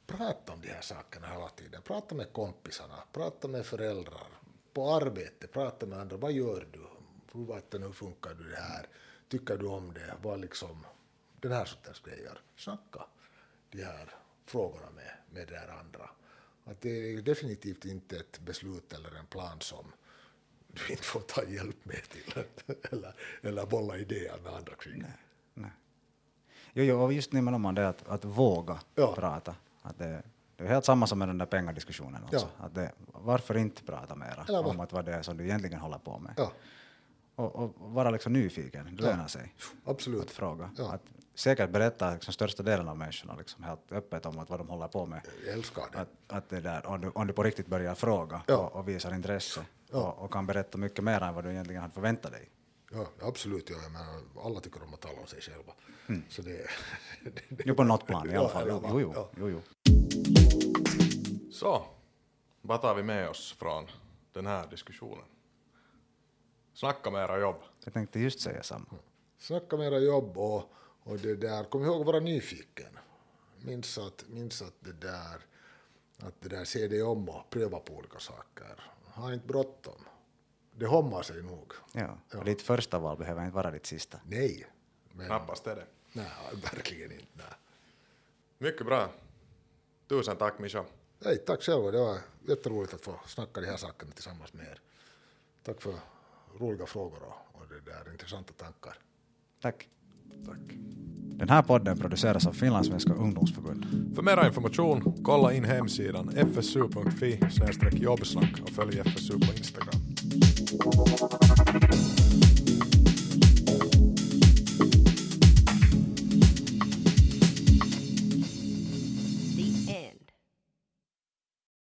Speaker 5: prata om de här sakerna hela tiden. Prata med kompisarna, prata med föräldrar, på arbete, prata med andra. Vad gör du? Hur, hur funkar du det här? Tycker du om det? Vad liksom, den här sortens grejer. Snacka de här frågorna med, med det här andra. Att det är definitivt inte ett beslut eller en plan som du inte får ta hjälp med till eller, eller bolla idéer med andra kring.
Speaker 4: Nej. Jo, jo, och just nämner man det att, att våga
Speaker 5: Ja.
Speaker 4: prata. Att det, Det är helt samma som med den där pengadiskussionen också.
Speaker 5: Ja.
Speaker 4: Att det, varför inte prata mera
Speaker 5: Eller
Speaker 4: om att vad det är som du egentligen håller på med?
Speaker 5: Ja,
Speaker 4: Och, och vara liksom nyfiken, det lönar sig att
Speaker 5: absolut.
Speaker 4: fråga.
Speaker 5: Ja.
Speaker 4: Att säkert berätta liksom största delen av människorna liksom helt öppet om att vad de håller på med.
Speaker 5: Jag älskar det.
Speaker 4: Att, att det där, om, du, om du på riktigt börjar fråga
Speaker 5: Ja.
Speaker 4: och, och visar intresse
Speaker 5: Ja.
Speaker 4: och, och kan berätta mycket mer än vad du egentligen hade förväntat dig.
Speaker 5: Ja, absolut. Ja, jag menar, alla tycker om att tala om sig själva. Så det, det, det
Speaker 4: Jo, på något plan i alla fall. Jo, jo,
Speaker 5: ja.
Speaker 4: jo, jo.
Speaker 3: Så, vad tar vi med oss från den här diskussionen? Snacka med era jobb.
Speaker 4: Jag tänkte just säga samma.
Speaker 5: Snacka med era jobb och, och det där, kom ihåg att vara nyfiken. Minns att, minns att det där, att det där, se dig om och pröva på olika saker. Ha inte bråttom. Det hommar sig nog.
Speaker 4: Ja. Och ditt första val behöver inte vara ditt sista.
Speaker 5: Nej. Men,
Speaker 3: Knappast är det.
Speaker 5: nej, verkligen inte. Nej.
Speaker 3: Mycket bra. Tusen tack Mischa.
Speaker 5: Nej, tack själva. Det var jätteroligt att få snacka de här sakerna tillsammans med er. Tack för roliga frågor och, och det där intressanta tankar.
Speaker 4: Tack.
Speaker 3: Tack.
Speaker 4: Den här podden produceras av Finlandssvenska ungdomsförbund.
Speaker 3: För mer information, kolla in hemsidan fsu.fi jobbsnack och följ FSU på Instagram.